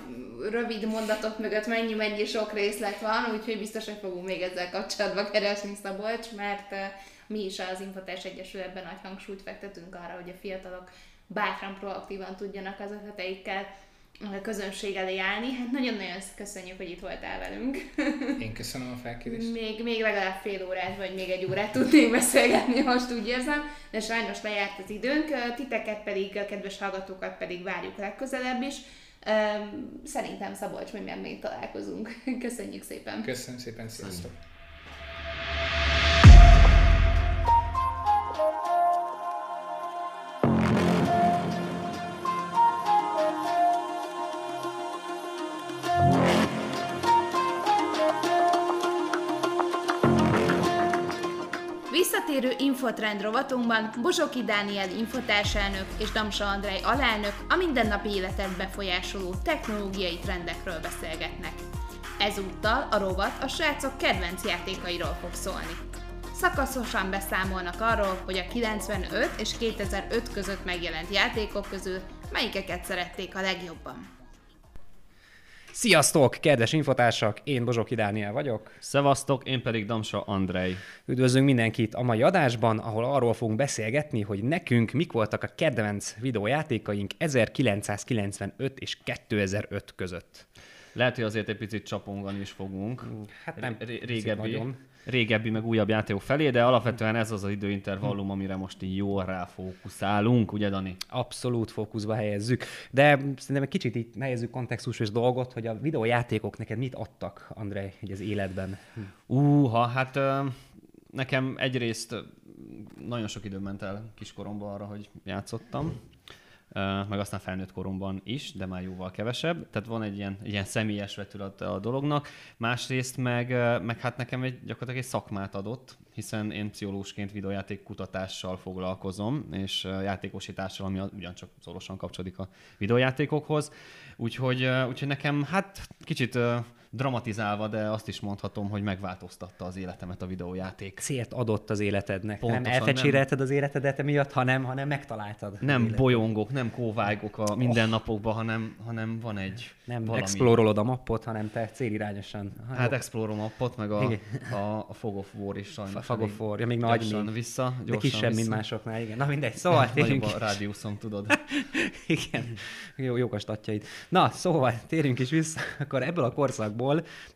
rövid mondatok mögött mennyi-mennyi sok részlet van, úgyhogy biztos, hogy fogunk még ezzel kapcsolatban keresni Szabolcs, mert mi is az Infotárs Egyesületben nagy hangsúlyt fektetünk arra, hogy a fiatalok bátran, proaktívan tudjanak az ötleteikkel a közönség elé állni. Hát nagyon-nagyon köszönjük, hogy itt voltál velünk. Én köszönöm a felkérést. Még, még legalább fél órát, vagy még egy órát tudnék beszélgetni, most úgy érzem, de sajnos lejárt az időnk. Titeket pedig, a kedves hallgatókat pedig várjuk legközelebb is. Szerintem Szabolcs, hogy még találkozunk. Köszönjük szépen. Köszönöm szépen, sziasztok. Visszatérő Infotrend rovatunkban Bozsoki Dániel infotárselnök és Damsa Andrej alelnök a mindennapi életet befolyásoló technológiai trendekről beszélgetnek. Ezúttal a rovat a srácok kedvenc játékairól fog szólni. Szakaszosan beszámolnak arról, hogy a 95 és 2005 között megjelent játékok közül melyikeket szerették a legjobban. Sziasztok, kedves infotársak! Én Bozsoki Dániel vagyok. Szevasztok, én pedig Damsa Andrei. Üdvözlünk mindenkit a mai adásban, ahol arról fogunk beszélgetni, hogy nekünk mik voltak a kedvenc videójátékaink 1995 és 2005 között. Lehet, hogy azért egy picit csapongani is fogunk. Hát nem régebbi, nagyon. Régebbi, meg újabb játékok felé, de alapvetően ez az az időintervallum, amire most így jól ráfókuszálunk, ugye Dani? Abszolút fókuszba helyezzük. De szerintem egy kicsit itt helyezzük kontextusos dolgot, hogy a videójátékok neked mit adtak, André, egy az életben? Úha, hát nekem egyrészt nagyon sok idő ment el kiskoromban arra, hogy játszottam meg aztán felnőtt koromban is, de már jóval kevesebb. Tehát van egy ilyen, egy ilyen személyes vetület a dolognak. Másrészt meg, meg hát nekem egy, gyakorlatilag egy szakmát adott, hiszen én pszichológusként videójáték kutatással foglalkozom, és játékosítással, ami ugyancsak szorosan kapcsolódik a videójátékokhoz. Úgyhogy, úgyhogy nekem hát kicsit dramatizálva, de azt is mondhatom, hogy megváltoztatta az életemet a videójáték. Célt adott az életednek. Pontosan, nem elfecsérelted az életedet emiatt, hanem, hanem megtaláltad. Nem életedet. bolyongok, nem kóvágok a mindennapokban, hanem, hanem van egy Nem valami. explorolod a mappot, hanem te célirányosan. Hát Explore appot, meg a, Igen. a, a Fog of War is sajnos. Fog of War, ja, még nagy gyorsan még. vissza. De Gyorsan kisebb, mint vissza. másoknál, igen. Na mindegy, szóval Nagyobb térjünk, a rádiuszom, tudod. igen, jó, jók a statjaid. Na, szóval térjünk is vissza, akkor ebből a korszakból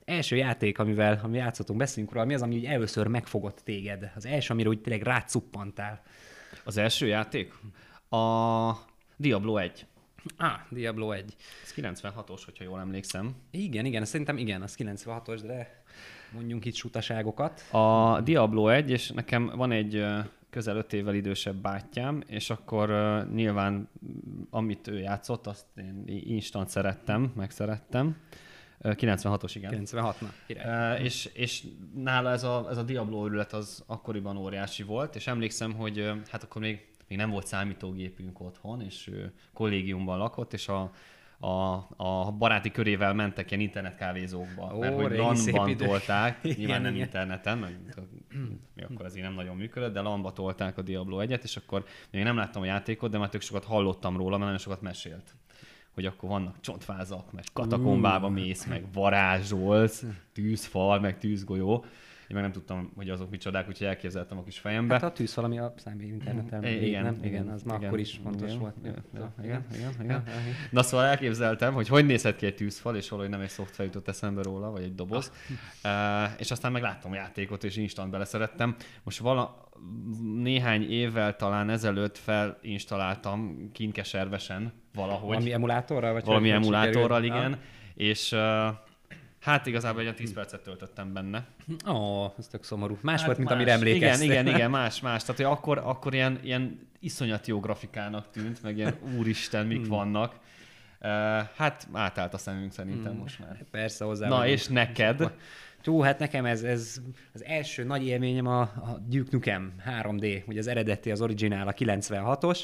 első játék, amivel ami játszottunk, beszélünk róla, mi az, ami úgy először megfogott téged? Az első, amire úgy tényleg rácuppantál. Az első játék? A Diablo 1. Ah, Diablo 1. Ez 96-os, hogyha jól emlékszem. Igen, igen, szerintem igen, az 96-os, de mondjunk itt sutaságokat. A Diablo 1, és nekem van egy közel 5 évvel idősebb bátyám, és akkor uh, nyilván amit ő játszott, azt én instant szerettem, megszerettem. Ö, 96-os, igen. 96 na, király. Uh, és, és nála ez a, ez a Diablo őrület az akkoriban óriási volt, és emlékszem, hogy hát akkor még, még nem volt számítógépünk otthon, és ő kollégiumban lakott, és a, a, a baráti körével mentek ilyen internetkávézókba, Ó, mert hogy LAN-ban tolták, Igen, nyilván nem igen. interneten, meg mi akkor azért nem nagyon működött, de LAN-ba tolták a Diablo 1-et, és akkor még nem láttam a játékot, de már tök sokat hallottam róla, mert nagyon sokat mesélt hogy akkor vannak csontfázak, meg katakombába mész, meg varázsolsz, tűzfal, meg tűzgolyó. Én meg nem tudtam, hogy azok micsodák, úgyhogy elképzeltem a kis fejembe. Hát a tűz valami a számít interneten. I- igen, nem? igen, az már igen, akkor is fontos igen, volt. Igen, Ja, igen, igen, igen, igen. Na szóval elképzeltem, hogy hogy nézhet ki egy tűzfal, és valahogy nem egy szoftver jutott eszembe róla, vagy egy doboz. Uh, és aztán meg láttam a játékot, és instant beleszerettem. Most vala, néhány évvel talán ezelőtt felinstalláltam kinkeservesen valahogy. Valami emulátorral? Vagy valami emulátorral, igen. És uh, hát igazából egy olyan 10 percet töltöttem benne. Ó, ez tök szomorú. Más Hát volt, mint más. amire emlékeztem. Igen, igen, igen, más, más. Tehát, hogy akkor, akkor ilyen, ilyen iszonyat jó grafikának tűnt, meg ilyen úristen, Hmm. mik vannak. Uh, hát átállt a szemünk szerintem most már. Persze hozzá. Na vagyunk. és neked? Jó, hát nekem ez, ez az első nagy élményem a, a Duke Nukem 3D, ugye az eredeti, az originál, a 96-os,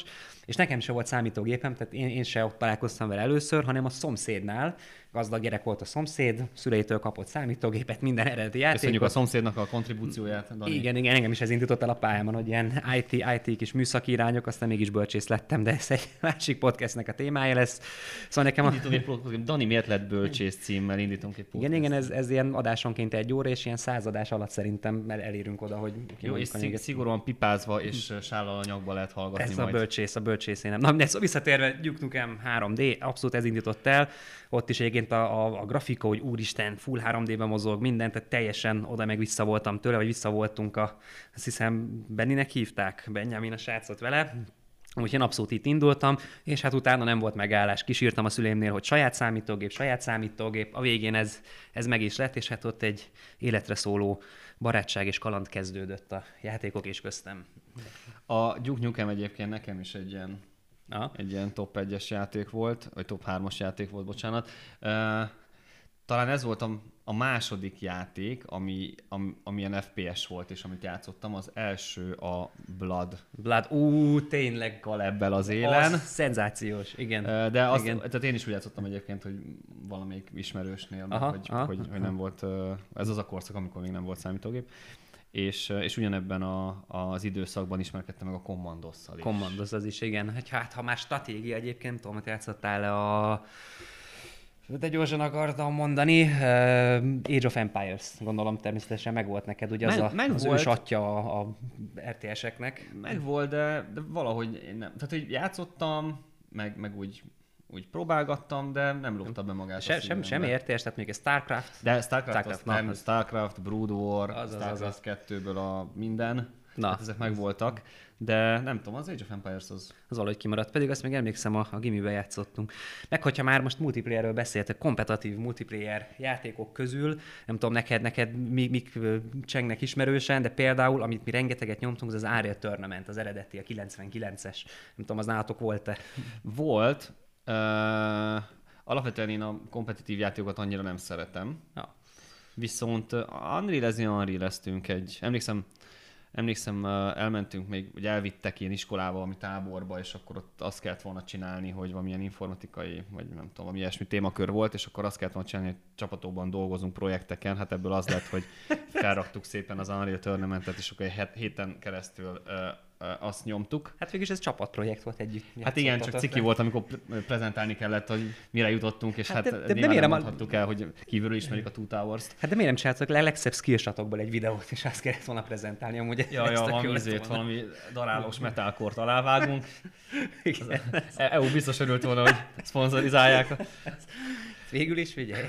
és nekem sem volt számítógépem, tehát én, én se ott találkoztam vele először, hanem a szomszédnál, gazdag gyerek volt a szomszéd, szüleitől kapott számítógépet, minden eredeti Köszönjük a játékot. szomszédnak a kontribúcióját, Dani. Igen, igen, engem is ez indított el a pályámon, hogy ilyen IT, IT kis műszaki irányok, aztán mégis bölcsész lettem, de ez egy másik podcastnek a témája lesz. Szóval nekem a... Indítunk egy podcast, Dani miért lett bölcsész címmel, indítunk egy podcast. Igen, igen, ez, ez ilyen adásonként egy óra, és ilyen századás alatt szerintem mert elérünk oda, hogy Jó, és a szig- szigorúan pipázva és sállal a nyakba lehet hallgatni Ez a majd. bölcsész, a bölcsész én nem. Na, de szóval visszatérve Duke Nukem 3D, abszolút ez indított el. Ott is egyébként a, a, a grafika, hogy úristen, full 3D-ben mozog minden, tehát teljesen oda meg vissza voltam tőle, vagy vissza voltunk a, azt hiszem, Benninek hívták, Benjamin a srácot vele, Úgyhogy én abszolút itt indultam, és hát utána nem volt megállás. Kisírtam a szüleimnél, hogy saját számítógép, saját számítógép. A végén ez, ez meg is lett, és hát ott egy életre szóló barátság és kaland kezdődött a játékok és köztem. A Duke Nukem egyébként nekem is egy ilyen Na? egy ilyen top 1-es játék volt, vagy top 3-as játék volt, bocsánat. Uh, talán ez volt a, a második játék, ami, ami, ami ilyen FPS volt, és amit játszottam. Az első a Blood Blood, ú, tényleg. Kalebbel az élen. Az szenzációs, igen. De azt, Igen. tehát én is úgy játszottam egyébként, hogy valamelyik ismerősnél, Aha, aha, hogy, aha, hogy, hogy nem volt, ez az a korszak, amikor még nem volt számítógép. És, és ugyanebben a, az időszakban ismerkedtem meg a Commandosszal is. Commandos az is, igen. Hogy Hát ha már stratégia egyébként, tudom, hogy játszottál le a... De gyorsan akartam mondani, uh, Age of Empires, gondolom természetesen meg volt neked, ugye az, Meg- a, meg az volt. ős atya a, a RTS-eknek. Meg volt, de, de valahogy én nem. Tehát, hogy játszottam, meg, meg úgy, úgy próbálgattam, de nem lógta be magát. Se, sem, semmi RTS, tehát még Starcraft. De Starcraft, Starcraft, Starcraft, nem, az- Starcraft, Brood War, Az, az, az, Starcraft az, 2-ből a minden. Na. Hát ezek meg voltak, de nem tudom, az Age of Empires az... az valahogy kimaradt, pedig azt még emlékszem, a, a gimiben játszottunk. Meg hogyha már most multiplayerről beszéltek, kompetitív multiplayer játékok közül, nem tudom, neked, neked mi, mik csengnek ismerősen, de például, amit mi rengeteget nyomtunk, az az Unreal Tournament, az eredeti, a 99-es. Nem tudom, az nálatok volt-e? Volt, uh, alapvetően én a kompetitív játékokat annyira nem szeretem, Ja. viszont Unreal-ezni Unreal-eztünk egy, emlékszem, emlékszem, elmentünk még, hogy elvittek ilyen iskolába, ami táborba, és akkor ott azt kellett volna csinálni, hogy valamilyen informatikai, vagy nem tudom, valami ilyesmi témakör volt, és akkor azt kellett volna csinálni, hogy csapatokban dolgozunk projekteken, hát ebből az lett, hogy felraktuk szépen az Unreal Tournamentet, és akkor egy héten keresztül azt nyomtuk. Hát végülis ez csapatprojekt volt együtt. Hát igen, csak ciki volt, amikor prezentálni kellett, hogy mire jutottunk, és hát, hát de, de, de miért nem mondhattuk el, hogy kívülről ismerik a Two Towers-t. Hát de miért nem csináltak le a legszebb skillshotokból egy videót, és azt kellett volna prezentálni, amúgy ja, ja, valami, izét, valami darálós metalkort alávágunk. EU biztos örült volna, hogy szponzorizálják. Végül is, figyelj.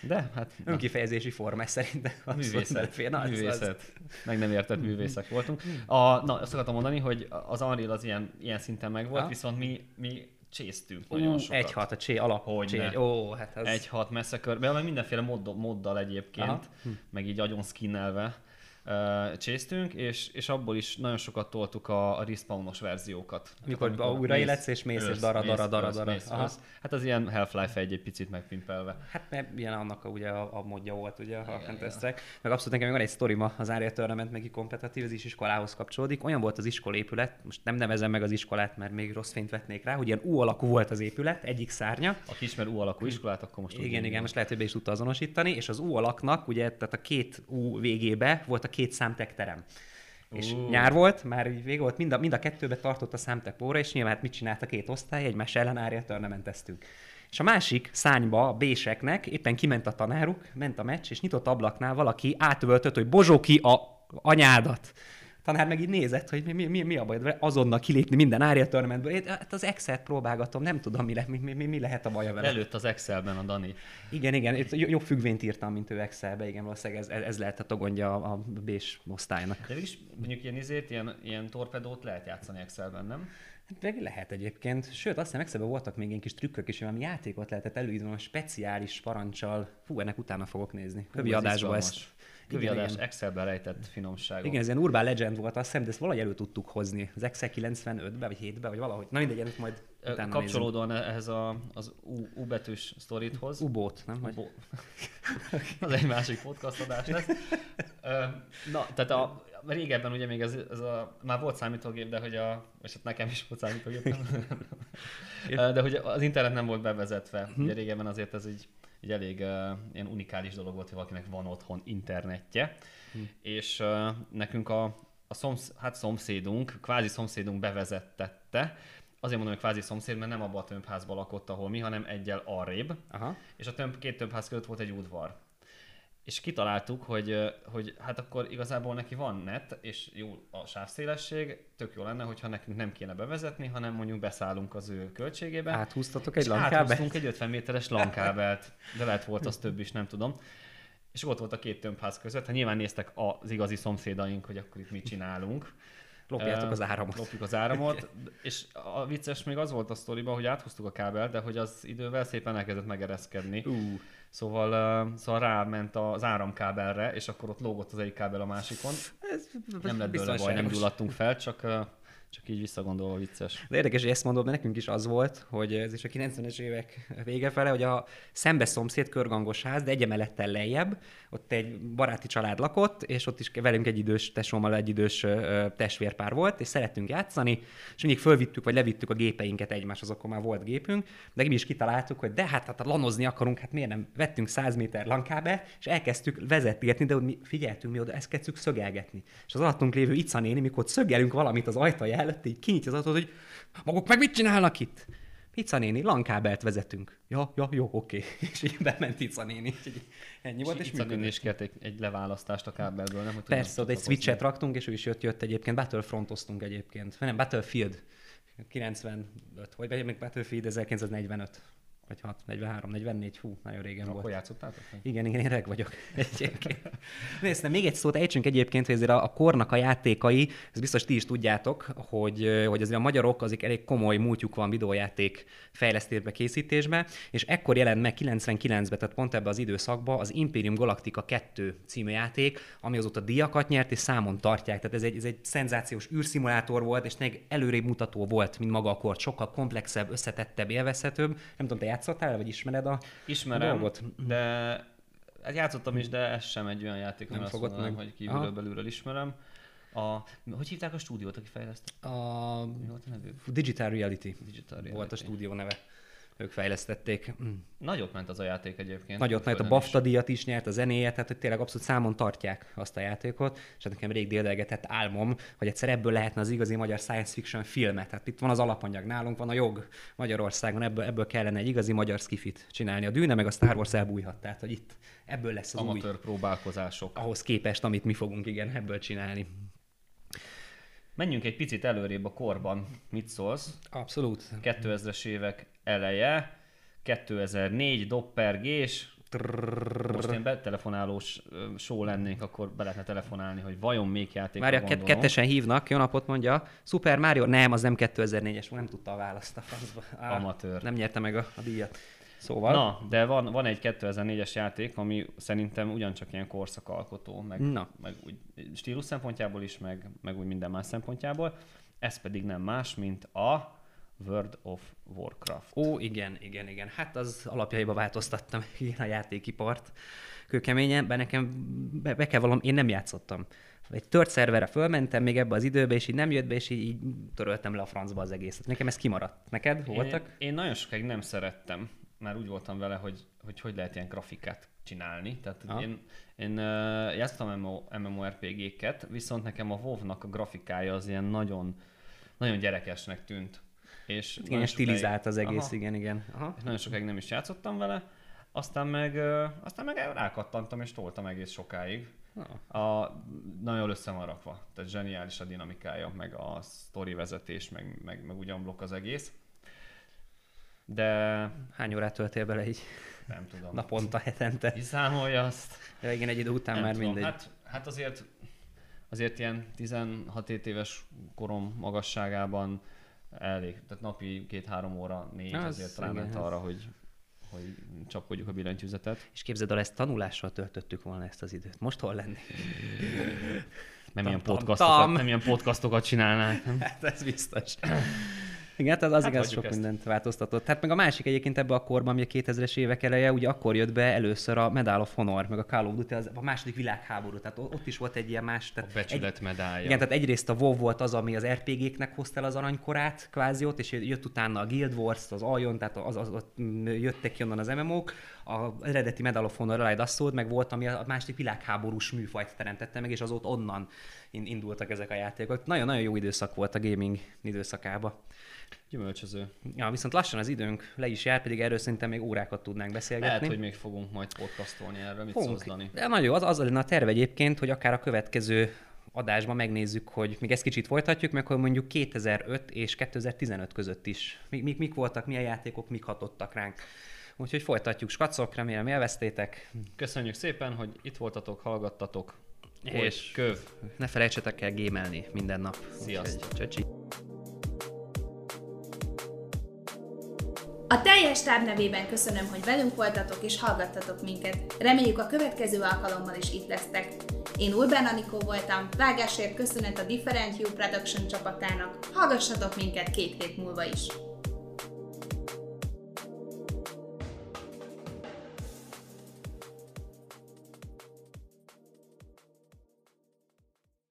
De, hát... Önkifejezési forma szerintem. Művészet. Na, művészet. Az... Meg nem értett művészek voltunk. A, na, azt akartam mondani, hogy az Unreal az ilyen, ilyen szinten megvolt, ha? viszont mi, mi csésztünk uh, nagyon sokat. Egy hat, a csé alap. Hogy csé, ó, hát. Egy hat messze körbe, meg mindenféle mod, moddal egyébként, Aha. meg így agyon skinnelve uh, csésztünk, és, és abból is nagyon sokat toltuk a, a respawnos verziókat. Mikor, amikor újra életsz, és mész, és dara, dara, dara, dara. Hát az ilyen Half-Life egy, egy picit megpimpelve. Hát mert ilyen annak a, ugye a, a modja volt, ugye, ha fent tesztek. Meg abszolút nekem van egy sztori ma az Area Tournament meg kompetitív, az is iskolához kapcsolódik. Olyan volt az iskolépület, most nem nevezem meg az iskolát, mert még rossz fényt vetnék rá, hogy ilyen U alakú volt az épület, egyik szárnya. Aki ismer U alakú iskolát, akkor most Igen, igen, most lehet, hogy be is tudta azonosítani, és az U alaknak, ugye, tehát a két U végébe volt a két számtek terem. Uh. És nyár volt, már így vége volt, mind a, mind a kettőbe tartott a számtepóra, és nyilván hát mit csinált a két osztály, egymás ellen árja törnementeztünk. És a másik szányba, a béseknek éppen kiment a tanáruk, ment a meccs, és nyitott ablaknál valaki átöltött, hogy bozsóki a anyádat tanár meg így nézett, hogy mi, mi, mi, mi a baj, azonnal kilépni minden árja törmentből. Én hát az Excel-t próbálgatom, nem tudom, mi, le, mi, mi, mi lehet a baja vele. Előtt az Excelben a Dani. Igen, igen, itt jobb függvényt írtam, mint ő Excelbe, igen, valószínűleg ez, ez lehet a gondja a, a B-s osztálynak. De is mondjuk ilyen izét, ilyen, ilyen torpedót lehet játszani Excelben, nem? Hát lehet egyébként. Sőt, azt hiszem Excelben voltak még ilyen kis trükkök is, valami játékot lehetett előírni, a speciális parancsal. Fú, ennek utána fogok nézni. Kövi adásba ezt Köviadás Excelben rejtett finomságok. Igen, ez ilyen Urban Legend volt, azt hiszem, de ezt valahogy elő tudtuk hozni. Az Excel 95-be, vagy 7-be, vagy valahogy. Na mindegy, ennek majd utána Kapcsolódóan nézünk. ehhez a, az U, U betűs sztorithoz. U-bót, nem? U-bót. az egy másik podcast adás lesz. Na, tehát a, régebben ugye még ez, ez a, már volt számítógép, de hogy a, és hát nekem is volt számítógép, de hogy az internet nem volt bevezetve. Hm. Ugye régebben azért ez így egy elég uh, ilyen unikális dolog volt, hogy valakinek van otthon internetje, hm. és uh, nekünk a, a szomsz, hát szomszédunk, kvázi szomszédunk bevezettette, azért mondom, hogy kvázi szomszéd, mert nem abban a tömbházban lakott, ahol mi, hanem egyel arrébb, Aha. és a tömb, két tömbház között volt egy udvar és kitaláltuk, hogy, hogy hát akkor igazából neki van net, és jó a sávszélesség, tök jó lenne, hogyha nekünk nem kéne bevezetni, hanem mondjuk beszállunk az ő költségébe. Áthúztatok egy lankábelt? Egy 50 méteres lankábelt, de lehet volt az több is, nem tudom. És ott volt a két tömbház között, hát nyilván néztek az igazi szomszédaink, hogy akkor itt mit csinálunk. Lopjátok az áramot. Lopjuk az áramot, és a vicces még az volt a sztoriban, hogy áthúztuk a kábelt, de hogy az idővel szépen elkezdett megereszkedni. Uh. Szóval, uh, szóval ráment az áramkábelre, és akkor ott lógott az egyik kábel a másikon. Ez nem lett belőle baj, nem gyulladtunk fel, csak uh, csak így visszagondolva vicces. De érdekes, hogy ezt mondod, mert nekünk is az volt, hogy ez is a 90-es évek vége fele, hogy a szembe szomszéd körgangos ház, de egy emelettel lejjebb, ott egy baráti család lakott, és ott is velünk egy idős tesómmal egy idős testvérpár volt, és szerettünk játszani, és mindig fölvittük, vagy levittük a gépeinket egymáshoz, akkor már volt gépünk, de mi is kitaláltuk, hogy de hát, hát lanozni akarunk, hát miért nem vettünk 100 méter lankábe, és elkezdtük vezetgetni, de mi figyeltünk, mi oda ezt kezdtük szögelgetni. És az alattunk lévő Ica néni, mikor szögelünk valamit az ajtaja előtt, így kinyitja az ajtót, hogy maguk meg mit csinálnak itt? Pizza néni, lankábelt vezetünk. Ja, ja, jó, oké. És így bement Pizza néni. Ennyi volt, és, és is kért egy, egy, leválasztást a kábelből, nem? Hogy Persze, ott egy switchet raktunk, és ő is jött, jött egyébként. Battlefrontoztunk egyébként. Nem, Battlefield 95, vagy még Battlefield 1945 vagy 6, 43, 44, hú, nagyon régen Akkor volt. Akkor játszottátok? Igen, igen, én reg vagyok Nézd, még egy szót ejtsünk egyébként, hogy ezért a, a kornak a játékai, ez biztos ti is tudjátok, hogy, hogy azért a magyarok azik elég komoly múltjuk van videójáték fejlesztésbe, készítésbe, és ekkor jelent meg 99-ben, tehát pont ebbe az időszakban az Imperium Galactica 2 című játék, ami azóta díjakat nyert, és számon tartják. Tehát ez egy, ez egy szenzációs űrszimulátor volt, és még előrébb mutató volt, mint maga a kort. Sokkal komplexebb, összetettebb, élvezhetőbb. Nem tudom, te játszottál, vagy ismered a Ismerem, dolgot? de hát játszottam is, de ez sem egy olyan játék, nem fogod meg. hogy kívülről Aha. belülről ismerem. A, hogy hívták a stúdiót, aki fejlesztett? A Mi volt a nevük? Digital Reality Digital volt a Reality. stúdió neve. Ők fejlesztették. Mm. Nagyot ment az a játék egyébként. Nagyot nagyot a Földön is. BAFTA díjat is nyert, a zenéjét, tehát hogy tényleg abszolút számon tartják azt a játékot, és hát nekem rég déldelgetett álmom, hogy egyszer ebből lehetne az igazi magyar science fiction filmet. Tehát itt van az alapanyag, nálunk van a jog Magyarországon, ebből, ebből kellene egy igazi magyar skifit csinálni. A Dűne meg a Star Wars elbújhat, tehát hogy itt ebből lesz az új, Amatőr próbálkozások. ahhoz képest, amit mi fogunk igen ebből csinálni. Menjünk egy picit előrébb a korban. Mit szólsz? Abszolút. 2000-es évek eleje, 2004 doppergés, most én betelefonálós show lennék, akkor be lehetne telefonálni, hogy vajon még játékra Várja, gondolom. kettesen hívnak, jó napot mondja. Super Mario? Nem, az nem 2004-es, nem tudta a választ a. Á, Amatőr. Nem nyerte meg a, a díjat. Szóval, Na, de van, van egy 2004-es játék, ami szerintem ugyancsak ilyen korszakalkotó, meg, Na. meg úgy stílus szempontjából is, meg, meg úgy minden más szempontjából. Ez pedig nem más, mint a World of Warcraft. Ó, igen, igen, igen. Hát az alapjaiba változtattam igen a játékipart. Kőkeményen, be nekem be, be kell valam, én nem játszottam. Egy tört szerverre fölmentem még ebbe az időbe, és így nem jött be, és így, így töröltem le a francba az egészet. Nekem ez kimaradt. Neked voltak? Én, én nagyon sokáig nem szerettem, már úgy voltam vele, hogy hogy, hogy lehet ilyen grafikát csinálni. Tehát Aha. én, én uh, játszottam MMO, MMORPG-ket, viszont nekem a WoW-nak a grafikája az ilyen nagyon, nagyon gyerekesnek tűnt. És Igen, stilizált az egész, Aha. igen, igen. Aha. És nagyon sokáig nem is játszottam vele, aztán meg, aztán meg rákattantam és toltam egész sokáig. A, nagyon össze van rakva, tehát zseniális a dinamikája, meg a sztori vezetés, meg, meg, meg ugyan blokk az egész. De Hány órát töltél bele így nem tudom. naponta, hetente? Kiszámolja azt. Ja, igen, egy idő után Nem már tudom. mindegy. Hát, hát azért, azért ilyen 16 éves korom magasságában elég, tehát napi két-három óra, négy Az azért ráment arra, hogy, hogy csapkodjuk a billentyűzetet. És képzeld el, ezt tanulással töltöttük volna ezt az időt. Most hol lenni? Nem ilyen, podcastokat, tam. nem ilyen podcastokat csinálnánk. nem? Hát ez biztos. Igen, hát az, az Hát igaz sok ezt. mindent változtatott. Hát meg a másik egyébként ebbe a korban, ami a 2000-es évek eleje, ugye akkor jött be először a Medal of Honor, meg a Call of Duty, az a második világháború, tehát ott is volt egy ilyen más... A Tehát becsület medálja. igen, tehát egyrészt a WoW volt az, ami az RPG-knek hozta el az aranykorát, kvázi ott, és jött utána a Guild Wars, az Aljon, tehát az, az, ott jöttek ki onnan az MMO-k, a eredeti Medal of Honor Allied Assault, meg volt, ami a második világháborús műfajt teremtette meg, és azóta onnan in- indultak ezek a játékok. Nagyon-nagyon jó időszak volt a gaming időszakába. Gyümölcsöző. Ja, viszont lassan az időnk le is jár, pedig erről szerintem még órákat tudnánk beszélgetni. Lehet, hogy még fogunk majd podcastolni erről. Mit Fogunk. szólsz, Dani? De nagyon jó, az, az lenne a terv egyébként, hogy akár a következő adásban megnézzük, hogy még ezt kicsit folytatjuk, meg hogy mondjuk 2005 és 2015 között is. Mik, mik, mik voltak, milyen játékok, mik hatottak ránk. Úgyhogy folytatjuk, skacok, remélem élveztétek. Köszönjük szépen, hogy itt voltatok, hallgattatok. És- És köv. Ne felejtsetek el gémelni minden nap. Sziasztok. Úgyhogy Csöcsi. A teljes táb nevében köszönöm, hogy velünk voltatok és hallgattatok minket. Reméljük a következő alkalommal is itt lesztek. Én Urbán Anikó voltam, vágásért köszönet a Different You Production csapatának. Hallgassatok minket két hét múlva is.